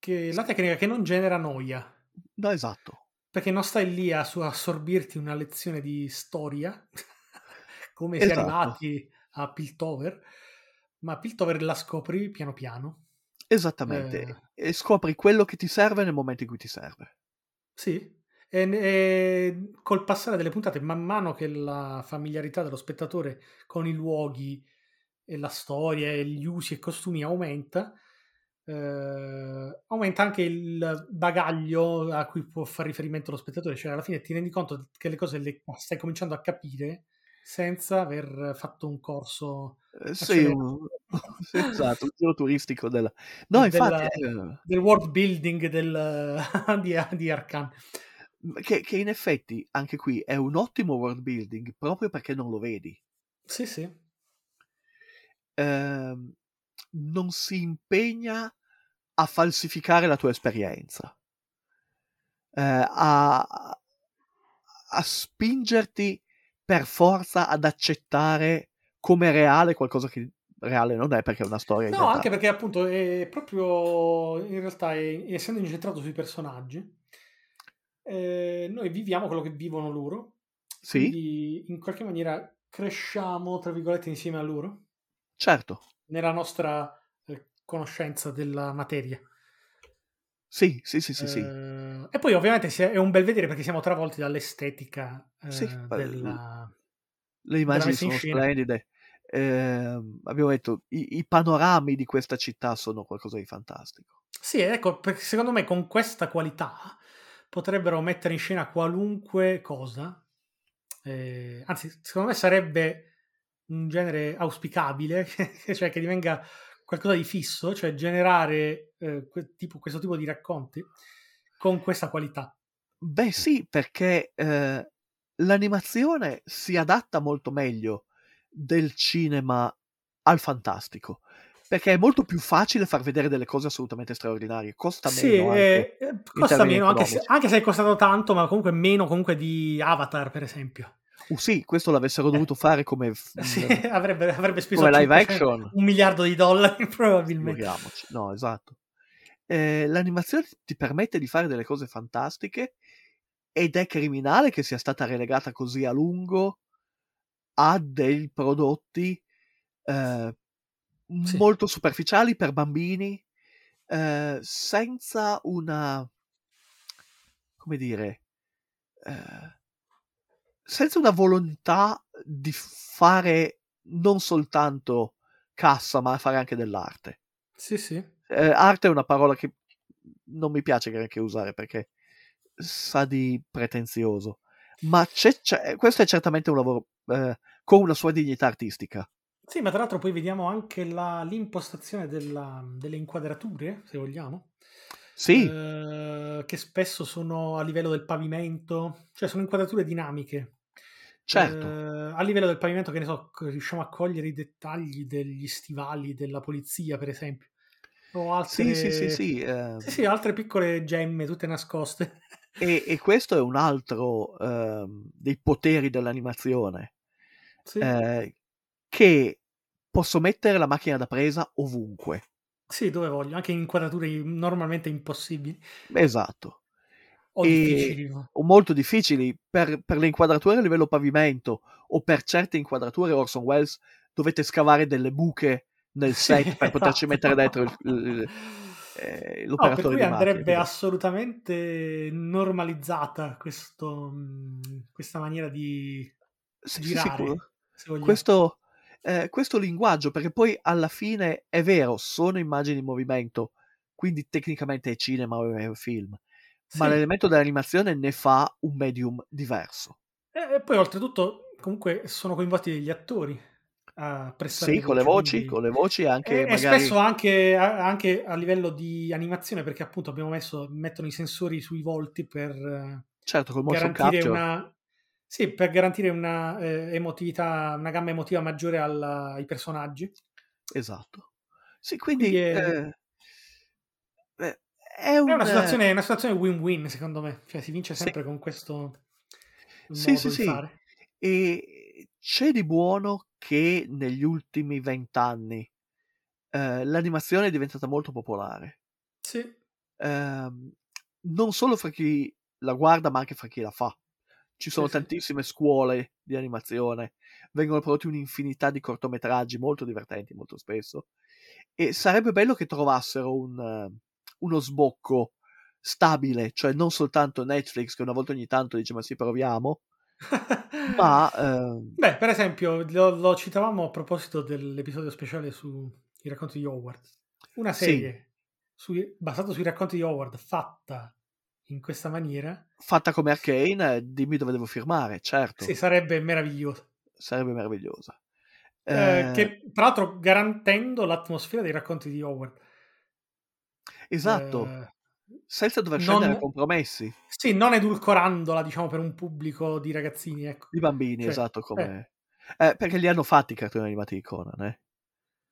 che, la tecnica che non genera noia. No, esatto. Perché non stai lì a su- assorbirti una lezione di storia, *laughs* come si è Esatto. arrivati a Piltover, ma Piltover la scopri piano piano. Esattamente. Eh. E scopri quello che ti serve nel momento in cui ti serve. Sì, e, e col passare delle puntate, man mano che la familiarità dello spettatore con i luoghi e la storia e gli usi e costumi aumenta, eh, aumenta anche il bagaglio a cui può fare riferimento lo spettatore, cioè alla fine ti rendi conto che le cose le stai cominciando a capire senza aver fatto un corso Eh, Sì, un... *laughs* esatto, un giro turistico della... No, Della- infatti, eh, del world building del, *laughs* di, di Arcan. che, che in effetti anche qui è un ottimo world building proprio perché non lo vedi. Sì, sì. Ehm, non si impegna a falsificare la tua esperienza, eh, a, a spingerti per forza ad accettare come reale qualcosa che reale non è perché è una storia No, inventata. anche perché appunto è proprio in realtà è- essendo incentrato sui personaggi, eh, noi viviamo quello che vivono loro, Sì, quindi in qualche maniera cresciamo, tra virgolette, insieme a loro, certo. nella nostra eh, conoscenza della materia. Sì, sì, sì, sì, sì. Eh, e poi ovviamente è, un bel vedere perché siamo travolti dall'estetica eh, Sì, della... Le immagini sono splendide. Ehm, abbiamo detto, i, i panorami di questa città sono qualcosa di fantastico. Sì, ecco, perché secondo me con questa qualità potrebbero mettere in scena qualunque cosa. Eh, anzi, secondo me sarebbe un genere auspicabile, *laughs* cioè che divenga qualcosa di fisso, cioè generare eh, tipo- questo tipo di racconti con questa qualità. Beh, sì, perché eh, l'animazione si adatta molto meglio del cinema al fantastico. Perché è molto più facile far vedere delle cose assolutamente straordinarie. Costa Sì, meno anche. eh, eh, costa meno, anche se, anche se è costato tanto, ma comunque meno comunque di Avatar, per esempio. Uh, sì, questo l'avessero dovuto fare come, *laughs* Eh. Sì, avrebbe, avrebbe speso come live 500 action. un miliardo di dollari *laughs* probabilmente. Figuriamoci. No, esatto. Eh, l'animazione ti permette di fare delle cose fantastiche ed è criminale che sia stata relegata così a lungo a dei prodotti eh, Sì. molto superficiali per bambini eh, senza una come dire eh, senza una volontà di fare non soltanto cassa ma fare anche dell'arte Sì, sì. Eh, arte è una parola che non mi piace granché usare perché sa di pretenzioso, ma c'è, c'è- questo è certamente un lavoro eh, con una sua dignità artistica. Sì, ma tra l'altro poi vediamo anche la- l'impostazione della- delle inquadrature, se vogliamo, Sì, eh, che spesso sono a livello del pavimento, cioè sono inquadrature dinamiche. certo. Eh, a livello del pavimento, che ne so, riusciamo a cogliere i dettagli degli stivali della polizia, per esempio. O altre, Sì, sì, sì, sì. eh, Sì, sì, altre piccole gemme, tutte nascoste. *laughs* E, e questo è un altro ehm, dei poteri dell'animazione, Sì. eh, che posso mettere la macchina da presa ovunque. Sì, dove voglio, anche in inquadrature normalmente impossibili Esatto. o difficili. o molto difficili per, per le inquadrature a livello pavimento o per certe inquadrature Orson Welles dovete scavare delle buche nel set per poterci Esatto. mettere dentro il, il- eh, No, per l'operatore cui macchina. andrebbe quindi- assolutamente normalizzata questo, mh, questa maniera di Sì, sì, girare, vogliamo. questo, eh, questo linguaggio, perché poi alla fine è vero, sono immagini in movimento, quindi tecnicamente è cinema o è un film, ma Sì. l'elemento dell'animazione ne fa un medium diverso. E poi oltretutto comunque sono coinvolti degli attori a prestare Sì, con le voci, quindi- con le voci anche e, e magari... spesso anche a, anche a livello di animazione perché appunto abbiamo messo mettono i sensori sui volti per Certo, col motion garantire capture. una sì, per garantire una eh, emotività, una gamma emotiva maggiore alla- ai personaggi. Esatto. Sì, quindi, Quindi è- eh, eh, è, È un, una eh, situazione, è una situazione win-win, secondo me. Cioè, si vince Sì. sempre con questo Sì, sì, di sì. fare. E c'è di buono che negli ultimi vent'anni eh, l'animazione è diventata molto popolare. Sì, Ehm, non solo fra chi la guarda, ma anche fra chi la fa. Ci sono Sì, sì. tantissime scuole di animazione, vengono prodotti un'infinità di cortometraggi molto divertenti molto spesso. E sarebbe bello che trovassero un, eh, uno sbocco stabile, cioè non soltanto Netflix che una volta ogni tanto dice ma sì proviamo, ma *laughs* ehm, Beh, per esempio, lo, lo citavamo a proposito dell'episodio speciale sui racconti di Howard. Una Sì. serie sui- basata sui racconti di Howard fatta in questa maniera, fatta come Arcane, eh, dimmi dove devo firmare, certo, sì, sarebbe meravigliosa. sarebbe meravigliosa. Eh, Eh, che tra l'altro garantendo l'atmosfera dei racconti di Howard. esatto, Eh, senza dover non- scendere a compromessi. sì, non edulcorandola, diciamo, per un pubblico di ragazzini, ecco. I bambini, Cioè, esatto, come... Eh, perché li hanno fatti i cartoni animati di Conan, eh?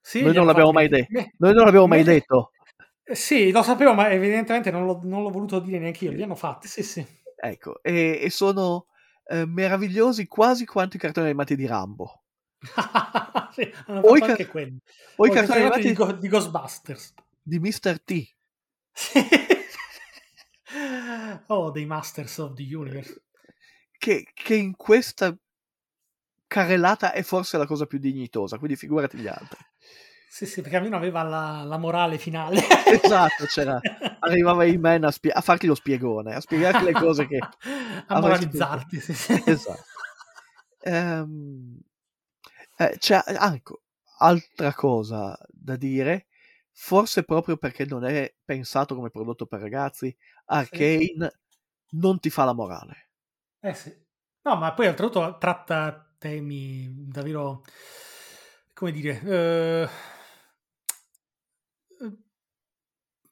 Sì, Noi non l'abbiamo fatti- mai detto. Beh, Noi non l'abbiamo mai me- detto. eh, Sì, lo sapevo, ma evidentemente non l'ho, non l'ho voluto dire neanche io. Li hanno fatti, sì, sì. Ecco, e, e sono eh, meravigliosi quasi quanto i cartoni animati di Rambo. *laughs* Sì, hanno O i fatto ca- anche quelli. O i O i cartoni animati di, Go- di Ghostbusters. di Mr. T. Sì. Oh, dei Masters of the Universe. Che, che in questa carrellata è forse la cosa più dignitosa, quindi figurati gli altri. Sì, sì, perché almeno aveva la, la morale finale. Esatto, c'era. *laughs* Arrivava Iman a, spie- a farti lo spiegone, a spiegarti le cose che... *laughs* a moralizzarti. Sì, sì. Esatto. Ehm, eh, c'è anche altra cosa da dire, forse proprio perché non è pensato come prodotto per ragazzi, Arcane non ti fa la morale. Eh sì. No, ma poi oltretutto tratta temi davvero, come dire, eh,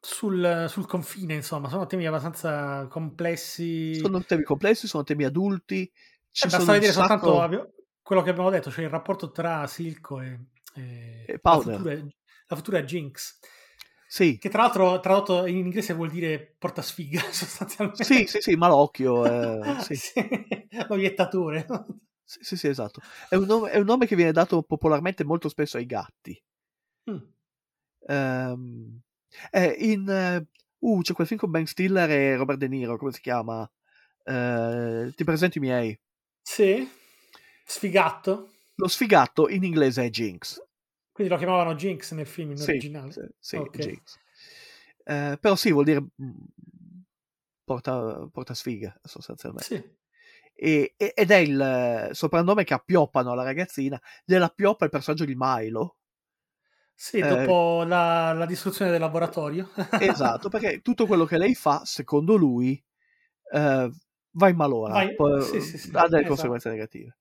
sul, sul confine, insomma, sono temi abbastanza complessi. Sono temi complessi, sono temi adulti. Ci Eh, basta vedere sacco- soltanto quello che abbiamo detto, cioè il rapporto tra Silco e, e E la, futura, la futura Jinx, Sì, che tra l'altro tradotto in inglese vuol dire porta sfiga *laughs* sostanzialmente. sì, sì, sì, malocchio. eh, *laughs* sì. Sì, l'oiettatore. Sì, sì, sì, esatto. È un, nome, è un nome che viene dato popolarmente molto spesso ai gatti. Mm. Ehm, eh, in, uh, c'è quel film con Ben Stiller e Robert De Niro, come si chiama? Eh, ti presento i miei. Sì, sfigato. Lo sfigato in inglese è Jinx. Quindi lo chiamavano Jinx nel film in Sì, originale. sì, sì, Ok. Jinx. Eh, però sì, vuol dire mm, porta, porta sfiga sostanzialmente. Sì. E- ed è il eh, soprannome che appioppano alla ragazzina, gliela appioppa il personaggio di Milo. Sì, Eh, dopo la, la distruzione del laboratorio. Esatto, perché *laughs* tutto quello che lei fa, secondo lui, eh, va in malora, Vai- poi- sì, sì, sì, ha delle esatto. conseguenze negative.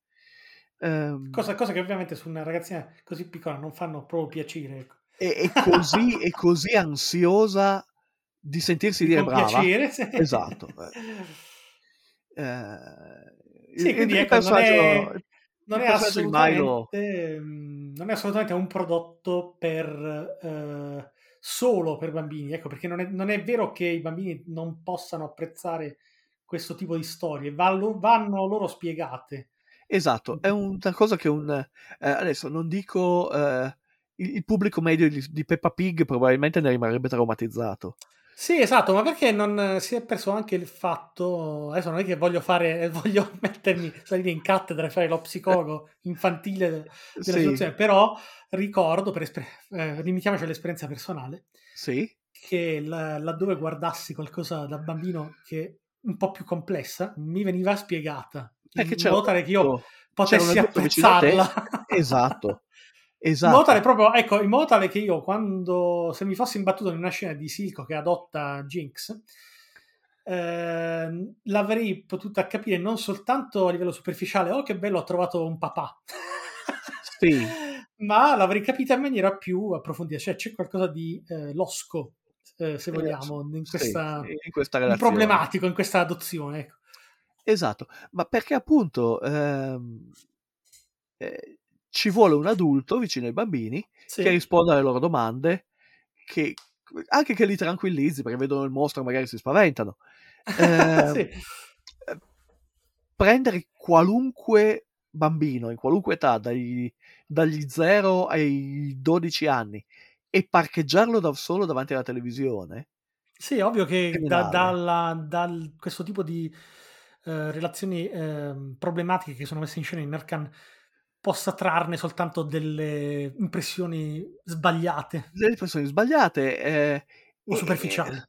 Ehm, cosa, cosa che ovviamente su una ragazzina così piccola non fanno proprio piacere. Ecco. e, così, e così ansiosa di sentirsi dire brava. piacere, sì. Esatto. *laughs* Eh, Sì, il- quindi il ecco, non è, non è mm, non è assolutamente un prodotto per eh, solo per bambini, ecco, perché non è, non è vero che i bambini non possano apprezzare questo tipo di storie, vanno, vanno loro spiegate. Esatto, è una cosa che un... eh, adesso non dico... eh, il, il pubblico medio di, di Peppa Pig probabilmente ne rimarrebbe traumatizzato. Sì, esatto, ma perché non si è perso anche il fatto. Adesso non è che voglio fare, *laughs* voglio mettermi, salire in cattedra e fare lo psicologo infantile de- della Sì. situazione, però ricordo, per esper- eh, limitiamoci all'esperienza personale, Sì, che la- laddove guardassi qualcosa da bambino che un po' più complessa, mi veniva spiegata perché c'era modo tale che io potessi apprezzarla. *laughs* Esatto, In esatto. modo tale proprio, ecco, in modo tale che io quando, se mi fossi imbattuto in una scena di Silco che adotta Jinx, ehm, l'avrei potuta capire non soltanto a livello superficiale, oh che bello, ho trovato un papà. *laughs* Sì. Ma l'avrei capita in maniera più approfondita, cioè c'è qualcosa di eh, losco, eh, se Eh, vogliamo, in sì, questa, in questa relazione. problematico in questa adozione. Ecco. Esatto, ma perché appunto ehm, eh, ci vuole un adulto vicino ai bambini Sì. che risponda alle loro domande, che, anche che li tranquillizzi perché vedono il mostro e magari si spaventano. *laughs* Ehm, Sì. eh, prendere qualunque bambino in qualunque età, dai- dagli 0 ai 12 anni, e parcheggiarlo da solo davanti alla televisione, Sì, ovvio che da, dalla- dal- questo tipo di eh, relazioni ehm, problematiche che sono messe in scena in Narcan possa trarne soltanto delle impressioni sbagliate delle persone sbagliate eh, o superficiali. e-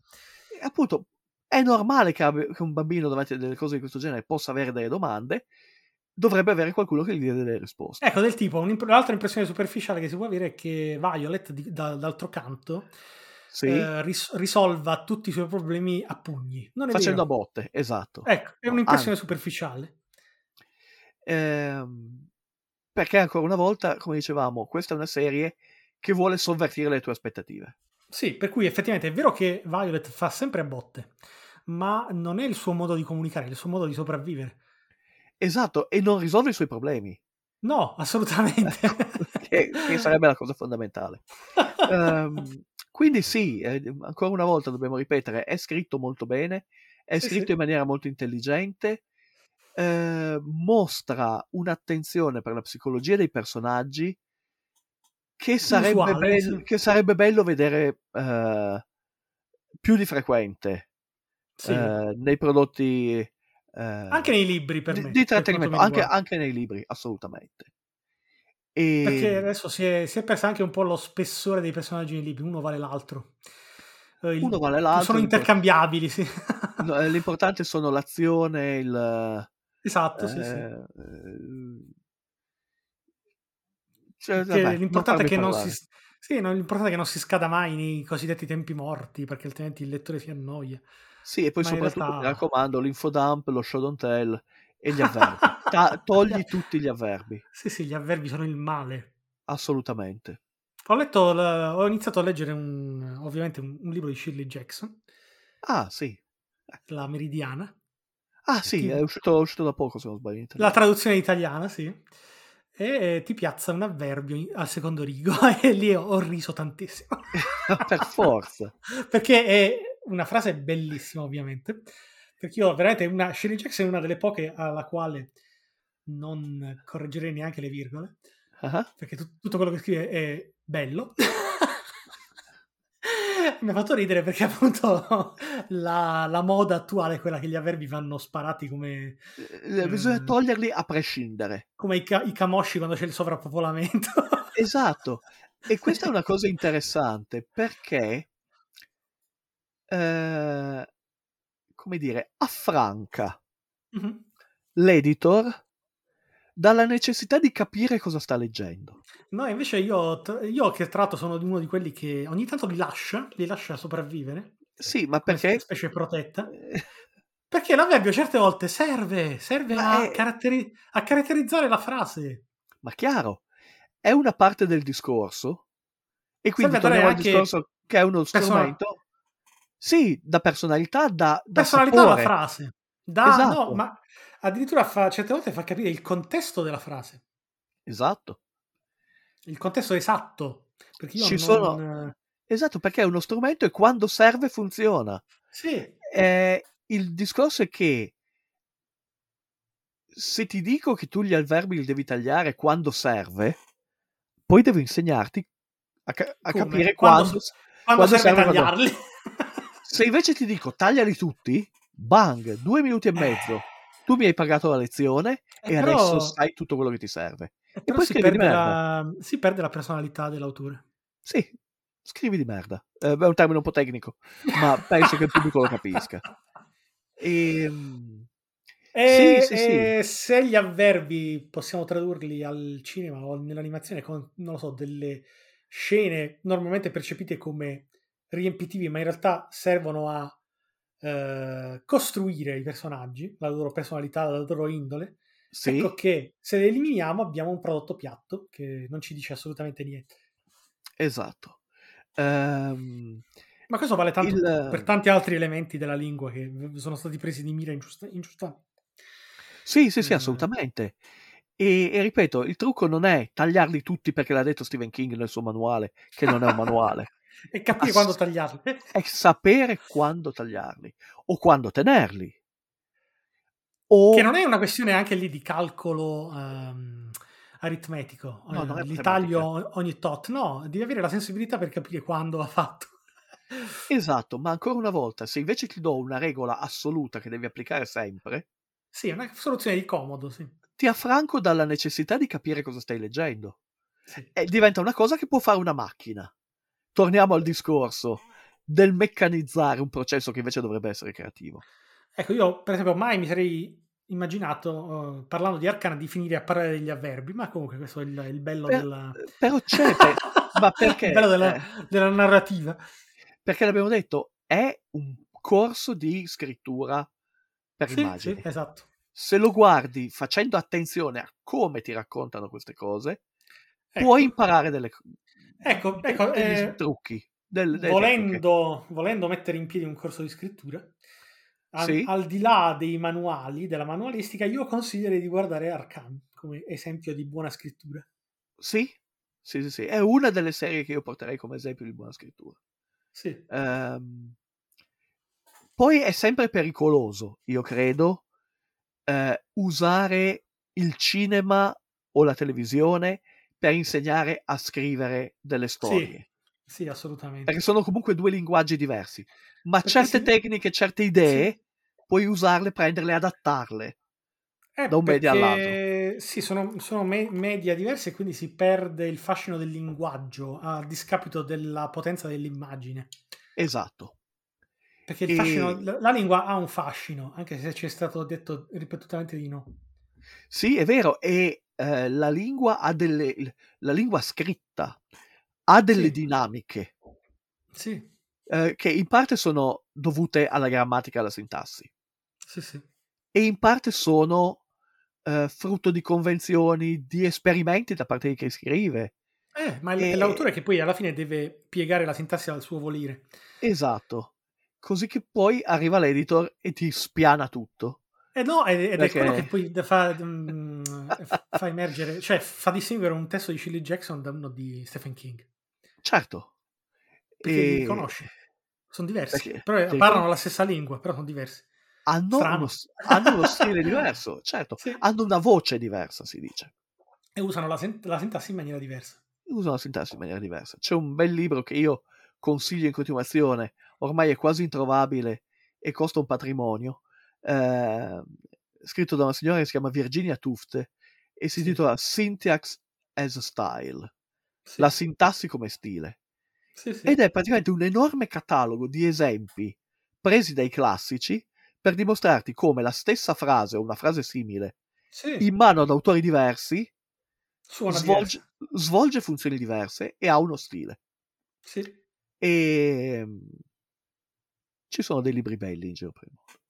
e appunto è normale che, abbia- che un bambino davanti a delle cose di questo genere possa avere delle domande, dovrebbe avere qualcuno che gli dia delle risposte. Ecco, del tipo, un'altra impressione superficiale che si può avere è che Violet, di- da- d'altro canto, Sì, eh, ris- risolva tutti i suoi problemi a pugni. Facendo a vero. botte, esatto. Ecco, è un'impressione anzi. superficiale. Ehm, perché ancora una volta, come dicevamo, questa è una serie che vuole sovvertire le tue aspettative. Sì, per cui effettivamente è vero che Violet fa sempre a botte, ma non è il suo modo di comunicare, è il suo modo di sopravvivere. Esatto, e non risolve i suoi problemi, No, assolutamente. *laughs* che, che sarebbe la cosa fondamentale. *laughs* Ehm, quindi sì, eh, ancora una volta dobbiamo ripetere, è scritto molto bene, è Sì, scritto sì. in maniera molto intelligente, eh, mostra un'attenzione per la psicologia dei personaggi che sarebbe, Inusuale, bello, sì. che sarebbe bello vedere eh, più di frequente eh, nei prodotti eh, Anche nei libri, per di, me. di mi anche, anche nei libri, assolutamente. E, Perché adesso si è, si è persa anche un po' lo spessore dei personaggi nei libri, uno vale l'altro. Eh, il- uno vale l'altro. sono intercambiabili, sì. no, eh, L'importante sono l'azione, il... esatto, sì, sì. eh, eh, cioè, vabbè, l'importante è che non si, sì, no, l'importante è che non si scada mai nei cosiddetti tempi morti, perché altrimenti il lettore si annoia. Sì, e poi Ma soprattutto mi realtà- raccomando l'infodump, lo show don't tell e gli avverbi. Ta- *laughs* togli tutti gli avverbi, Sì, sì, gli avverbi sono il male. assolutamente. Ho letto, ho iniziato a leggere un, ovviamente un, un libro di Shirley Jackson, Ah, sì. La Meridiana, Ah, sì, Ti- è uscito, è uscito da poco, se non sbaglio. la traduzione italiana, sì, e ti piazza un avverbio al secondo rigo *laughs* e lì ho, ho riso tantissimo. *laughs* per forza. perché è una frase bellissima, ovviamente. Perché io veramente una Shirley Jackson è una delle poche alla quale non correggerei neanche le virgole, Ah, perché tut- tutto quello che scrive è bello. *laughs* Mi ha fatto ridere perché appunto la, la moda attuale è quella che gli avverbi vanno sparati come, eh, Bisogna Eh. toglierli a prescindere. come i, ca- i camosci quando c'è il sovrappopolamento. *laughs* Esatto. E questa è una cosa interessante perché, eh, come dire, affranca Mhm. l'editor dalla necessità di capire cosa sta leggendo. No, invece io, io che tra l'altro sono uno di quelli che ogni tanto li lascia, li lascia sopravvivere, Sì, ma perché... specie protetta. *laughs* Perché l'avverbio certe volte serve, serve a, è- caratteri- a caratterizzare la frase. Ma chiaro, è una parte del discorso e quindi torniamo al discorso che è uno strumento... Sì, da personalità, da, da Personalità alla sapore. frase. Da, Esatto. no, ma addirittura fa, certe volte fa capire il contesto della frase, Esatto. il contesto esatto. Perché io Ci non... sono- Esatto, perché è uno strumento e quando serve funziona. Sì, Eh, il discorso è che se ti dico che tu gli alverbi li devi tagliare quando serve, poi devo insegnarti a, ca- a capire Quando- quando, Quando, quando serve serve, quando- tagliarli? Se invece ti dico tagliali tutti, bang, due minuti e mezzo. Tu mi hai pagato la lezione Eh, e però- adesso sai tutto quello che ti serve. Eh, però poi si perde, la, si perde la personalità dell'autore. Sì, scrivi di merda. Eh, è un termine un po' tecnico, ma *laughs* penso che il pubblico lo capisca. Ehm, E, Sì, sì, sì. e se gli avverbi possiamo tradurli al cinema o nell'animazione con, non lo so, delle scene normalmente percepite come riempitivi, ma in realtà servono a eh, costruire i personaggi, la loro personalità, la loro indole, sì, ecco che se le eliminiamo abbiamo un prodotto piatto che non ci dice assolutamente niente. esatto. Ehm, Ma questo vale tanto Il- per tanti altri elementi della lingua che sono stati presi di mira ingiusta- ingiustamente. sì, sì, sì, Eh. assolutamente. E, e ripeto, il trucco non è tagliarli tutti perché l'ha detto Stephen King nel suo manuale, che non è un manuale. E capire Ass- quando tagliarli. è sapere quando tagliarli o quando tenerli. O Che non è una questione anche lì di calcolo ehm, aritmetico. No, eh, non è li taglio ogni tot. No, devi avere la sensibilità per capire quando va fatto. Esatto, ma ancora una volta, se invece ti do una regola assoluta che devi applicare sempre, Sì, è una soluzione di comodo, sì. ti affranco dalla necessità di capire cosa stai leggendo. Sì. E diventa una cosa che può fare una macchina. Torniamo al discorso del meccanizzare un processo che invece dovrebbe essere creativo. Ecco, io per esempio mai mi sarei immaginato, eh, parlando di Arcana, di finire a parlare degli avverbi, ma comunque questo è il, il bello Per- della... Però c'è, per- *laughs* ma perché? il bello della, Eh, della narrativa. perché l'abbiamo detto, è un corso di scrittura per Sì, immagini. sì, esatto. Se lo guardi facendo attenzione a come ti raccontano queste cose, Ecco. puoi imparare delle, Ecco, ecco, eh, trucchi. del- tecniche. volendo, volendo mettere in piedi un corso di scrittura, al, Sì. al di là dei manuali, della manualistica, io consiglierei di guardare Arcan come esempio di buona scrittura. Sì, sì, sì, sì, è una delle serie che io porterei come esempio di buona scrittura. Sì, Ehm, poi è sempre pericoloso, io credo, eh, usare il cinema o la televisione per insegnare a scrivere delle storie. sì, assolutamente. Perché sono comunque due linguaggi diversi. Ma Perché certe si- tecniche, certe idee, puoi usarle, prenderle adattarle. Eh, da un media perché, Sì, sono, sono me- media diversi e quindi si perde il fascino del linguaggio a discapito della potenza dell'immagine. Esatto. Perché E- fascino, la, la lingua ha un fascino, anche se ci è stato detto ripetutamente di no. Sì, è vero, e eh, la lingua ha delle. La lingua scritta ha delle Sì. dinamiche Sì, eh, che in parte sono dovute alla grammatica e alla sintassi, sì, sì. e in parte sono eh, frutto di convenzioni, di esperimenti da parte di chi scrive. Eh, ma E- è l'autore che poi alla fine deve piegare la sintassi al suo volere. Esatto. Così che poi arriva l'editor e ti spiana tutto. Eh no, ed, Perché- è quello che poi fa, mm, *laughs* fa emergere, cioè fa distinguere un testo di Shirley Jackson da uno di Stephen King. Certo. Perché li E- riconosci. Sono diversi, Perché però ti parlano la stessa lingua, però sono diversi. Hanno uno, hanno uno stile *laughs* diverso, certo. Sì. Hanno una voce diversa, si dice. E usano la, sen- la sintassi in maniera diversa. Usano la sintassi in maniera diversa. C'è un bel libro che io consiglio in continuazione, ormai è quasi introvabile e costa un patrimonio, eh, scritto da una signora che si chiama Virginia Tuft e si intitola Syntax as a Style, Sì, la sintassi come stile. sì, sì. Ed è praticamente un enorme catalogo di esempi presi dai classici per dimostrarti come la stessa frase o una frase simile in mano ad autori diversi svolge, svolge funzioni diverse e ha uno stile. E mm, ci sono dei libri belli in giro per il mondo.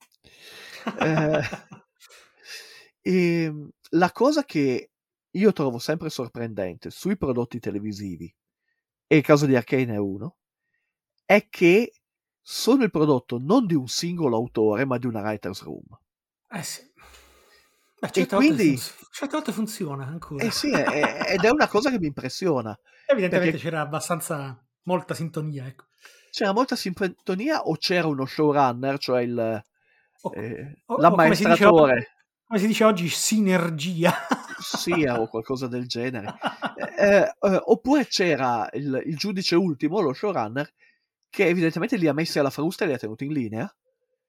Eh, E mm, la cosa che io trovo sempre sorprendente sui prodotti televisivi, e il caso di Arcane è uno, è che sono il prodotto non di un singolo autore, ma di una writer's room. Eh sì. Beh, E certe, quindi- funz- certe volte funziona ancora. Eh sì, è- ed è una cosa che mi impressiona. Evidentemente c'era abbastanza molta sintonia, ecco. C'era molta sintonia o c'era uno showrunner, cioè il, O- eh, o- l'ammaestratore Come si dice oggi, sinergia. sia *laughs* o qualcosa del genere. *laughs* Eh, eh, oppure c'era il, il giudice ultimo, lo showrunner, che evidentemente li ha messi alla frusta e li ha tenuti in linea,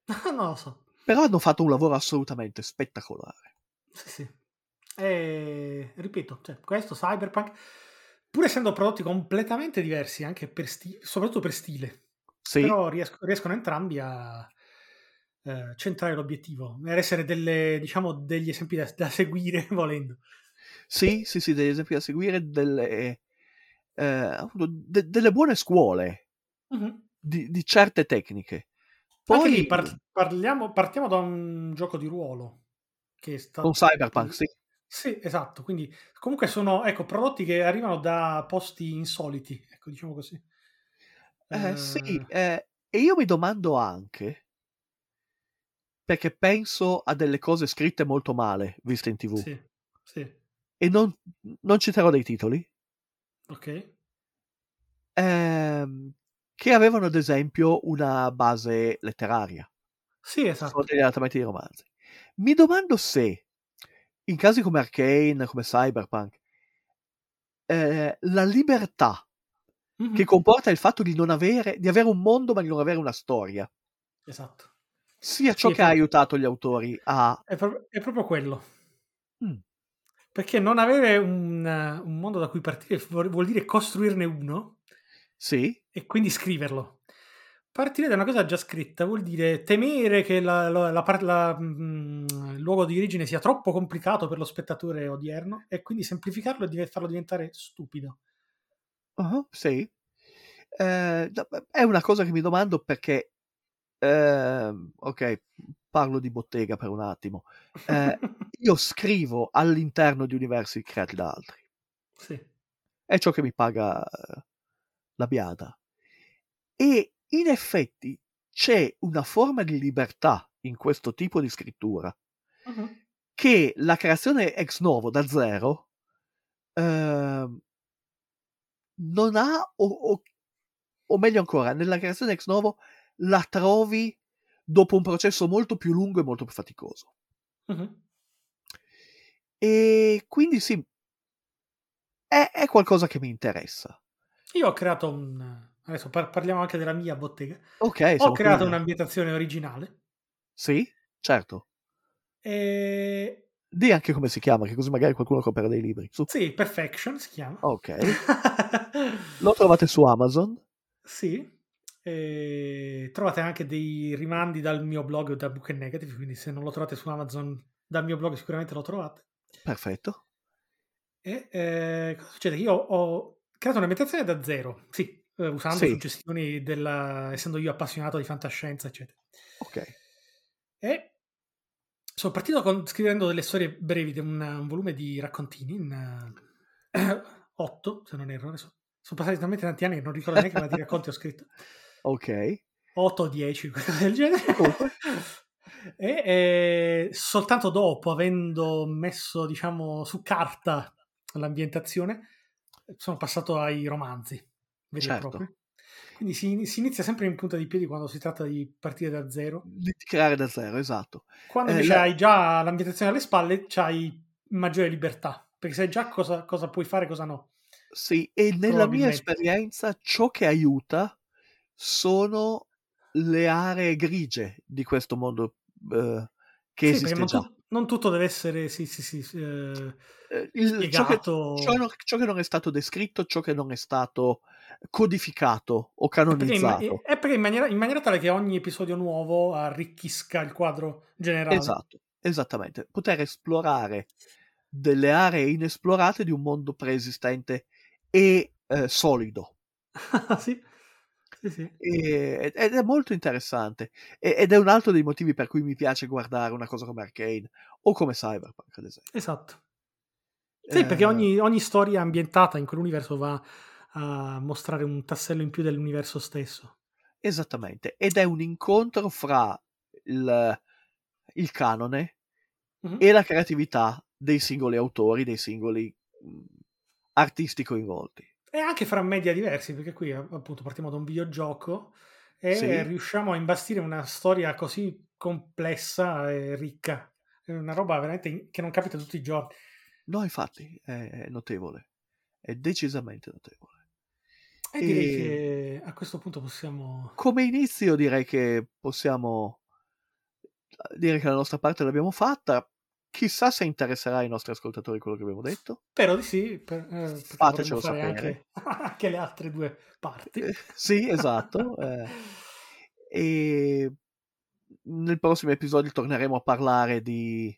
*laughs* non lo so. però hanno fatto un lavoro assolutamente spettacolare. Sì, sì. E, ripeto, cioè, questo Cyberpunk, pur essendo prodotti completamente diversi, anche per sti- soprattutto per stile, Sì, però riesco- riescono entrambi a eh, centrare l'obiettivo, ad essere delle, diciamo, degli esempi da, da seguire *laughs* volendo. sì, sì, sì, degli esempi da seguire, delle, eh, de- delle buone scuole Mhm. di, di certe tecniche. Anche Poi lì par- parliamo, partiamo da un gioco di ruolo che è stato... con Cyberpunk, sì. Sì, esatto, quindi comunque sono ecco, prodotti che arrivano da posti insoliti, ecco, diciamo così. Eh, sì, Eh, eh, e io mi domando anche, perché penso a delle cose scritte molto male, viste in tv, sì, sì, e non, non citerò dei titoli, ok. ehm, che avevano ad esempio una base letteraria, Sì, sono esatto. degli adattamenti di romanzi. Mi domando se, in casi come Arcane, come Cyberpunk, eh, la libertà Mhm, che comporta il fatto di non avere, di avere un mondo ma di non avere una storia, Esatto. Sia Sì, ciò è che ha proprio- aiutato gli autori a... È, pro- è proprio quello. Mm. Perché non avere un, un mondo da cui partire vuol, dire costruirne uno Sì, e quindi scriverlo. Partire da una cosa già scritta vuol dire temere che la- la- la il luogo di origine sia troppo complicato per lo spettatore odierno e quindi semplificarlo e farlo diventare stupido. ah, sì. Eh, è una cosa che mi domando perché, ehm, ok, parlo di bottega per un attimo. Eh, *laughs* io scrivo all'interno di universi creati da altri. Sì. È ciò che mi paga eh, la biada. E in effetti c'è una forma di libertà in questo tipo di scrittura Mhm. che la creazione ex novo da zero ehm, non ha, o, o- o meglio ancora, nella creazione ex novo la trovi dopo un processo molto più lungo e molto più faticoso. Mhm. E quindi sì, è, è qualcosa che mi interessa. Io ho creato un... Adesso par- parliamo anche della mia bottega. Ok, Ho creato qui. un'ambientazione originale Sì, certo. e... Di anche come si chiama, che così magari qualcuno compra dei libri. Su. Sì, Perfection si chiama. Ok. *laughs* Lo trovate su Amazon. Sì, e trovate anche dei rimandi dal mio blog da Book and Negative, quindi se non lo trovate su Amazon dal mio blog sicuramente lo trovate. Perfetto. E eh, cosa succede? Io ho creato un'ambientazione da zero, sì, eh, usando Sì. suggestioni della... essendo io appassionato di fantascienza, eccetera. Ok. E sono partito con- scrivendo delle storie brevi, di un, un volume di raccontini, in eh, *clears throat* otto, se non erro, adesso sono passati talmente tanti anni che non ricordo neanche quanti racconti ho scritto. *laughs* Ok. 8 o 10, *laughs* qualcosa del genere. Comunque. *laughs* e eh, soltanto dopo, avendo messo, diciamo, su carta l'ambientazione, sono passato ai romanzi e Certo. Quindi si, si inizia sempre in punta di piedi quando si tratta di partire da zero. Di creare da zero, esatto. Quando Eh, invece la- hai già l'ambientazione alle spalle, c'hai maggiore libertà, perché sai già cosa, cosa puoi fare e cosa no. Sì, e nella mia esperienza ciò che aiuta sono le aree grigie di questo mondo eh, che Sì, esiste non, già. tu- non tutto deve essere sì, sì, sì, sì, eh, il- ciò, che, ciò ciò che non è stato descritto, ciò che non è stato codificato o È perché, in, canonizzato. è perché in maniera, in maniera tale che ogni episodio nuovo arricchisca il quadro generale. Esatto, esattamente. Poter esplorare delle aree inesplorate di un mondo preesistente e eh, solido. *laughs* sì, sì, sì. E- ed è molto interessante E- ed è un altro dei motivi per cui mi piace guardare una cosa come Arcane o come Cyberpunk ad esempio Esatto. Sì, perché Eh, ogni, ogni storia ambientata in quell'universo va a mostrare un tassello in più dell'universo stesso. esattamente ed è un incontro fra il, il canone Mhm. e la creatività dei singoli autori dei singoli artisti coinvolti E anche fra media diversi, perché qui appunto partiamo da un videogioco e Sì. riusciamo a imbastire una storia così complessa e ricca. È una roba veramente che non capita tutti i giorni. No, infatti, è, notevole. È decisamente notevole. E direi E- che a questo punto possiamo... Come inizio direi che possiamo dire che la nostra parte l'abbiamo fatta. Chissà se interesserà ai nostri ascoltatori quello che abbiamo detto. Spero di sì, per, eh, Fatecelo sapere. anche, *laughs* anche le altre due parti. Eh, sì, esatto. eh. E nel prossimo episodio torneremo a parlare di...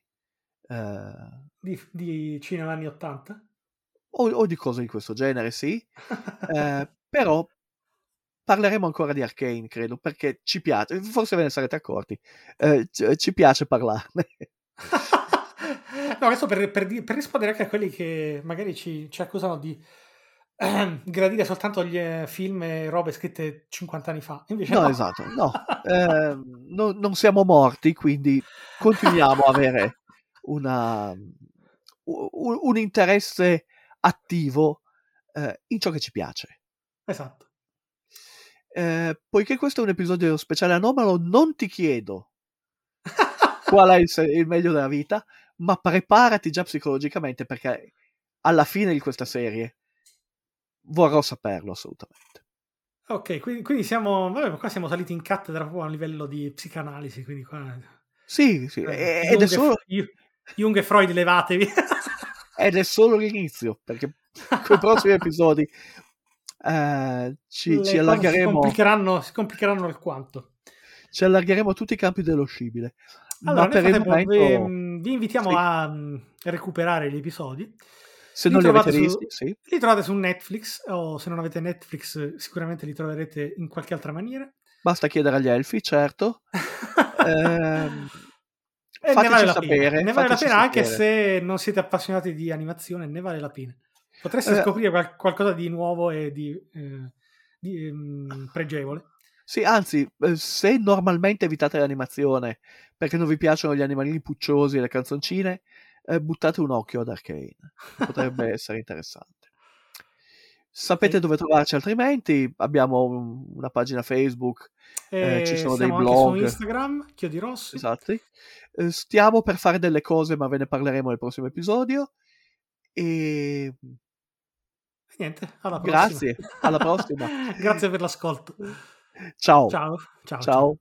eh, Di, di cinema anni 80. o, o di cose di questo genere, sì. Eh, però parleremo ancora di Arcane, credo, perché ci piace, forse ve ne sarete accorti, eh, ci, ci piace parlarne. *laughs* no, questo per, per per rispondere anche a quelli che magari ci, ci accusano di ehm, gradire soltanto gli eh, film e robe scritte 50 anni fa. Invece No, no. esatto, no. Eh, no- non siamo morti, quindi continuiamo a avere una, un, un interesse attivo eh, in ciò che ci piace. Esatto. Eh, poiché questo è un episodio speciale anomalo, non ti chiedo qual è il, il meglio della vita, ma preparati già psicologicamente perché alla fine di questa serie vorrò saperlo assolutamente. Ok, quindi, quindi siamo, vabbè, qua siamo saliti in cattedra proprio a livello di psicanalisi, quindi qua... Sì, sì, eh, ed, è Jung e- solo, Ju- Jung e Freud levatevi. *laughs* ed è solo l'inizio, perché con i prossimi episodi eh, ci, ci cose Si allargheremo, complicheranno, si complicheranno alquanto. ci allargheremo a tutti i campi dello scibile. Allora, frattempo momento, vi, mm, vi invitiamo sì. a mm, recuperare gli episodi. se li non li avete trovate su- visti, sì. Li trovate su Netflix o se non avete Netflix eh, sicuramente li troverete in qualche altra maniera. basta chiedere agli elfi, certo. *laughs* Ehm, E ne vale la sapere, pena, ne vale la pena anche sapere. se non siete appassionati di animazione, ne vale la pena. Potreste Eh. scoprire qual- qualcosa di nuovo e di, eh, di, ehm, pregevole. Sì, anzi, eh, se normalmente evitate l'animazione perché non vi piacciono gli animalini pucciosi e le canzoncine, eh, buttate un occhio ad Arcane. Potrebbe *laughs* essere interessante. Sapete dove trovarci altrimenti? Abbiamo un- una pagina Facebook, Eh, ci E sono dei siamo anche blog. su Instagram, Chiodi Rossi. esatto. Eh, stiamo per fare delle cose, ma ve ne parleremo nel prossimo episodio. E niente, alla prossima. grazie, alla prossima. *laughs* Grazie per l'ascolto. *laughs* 招招招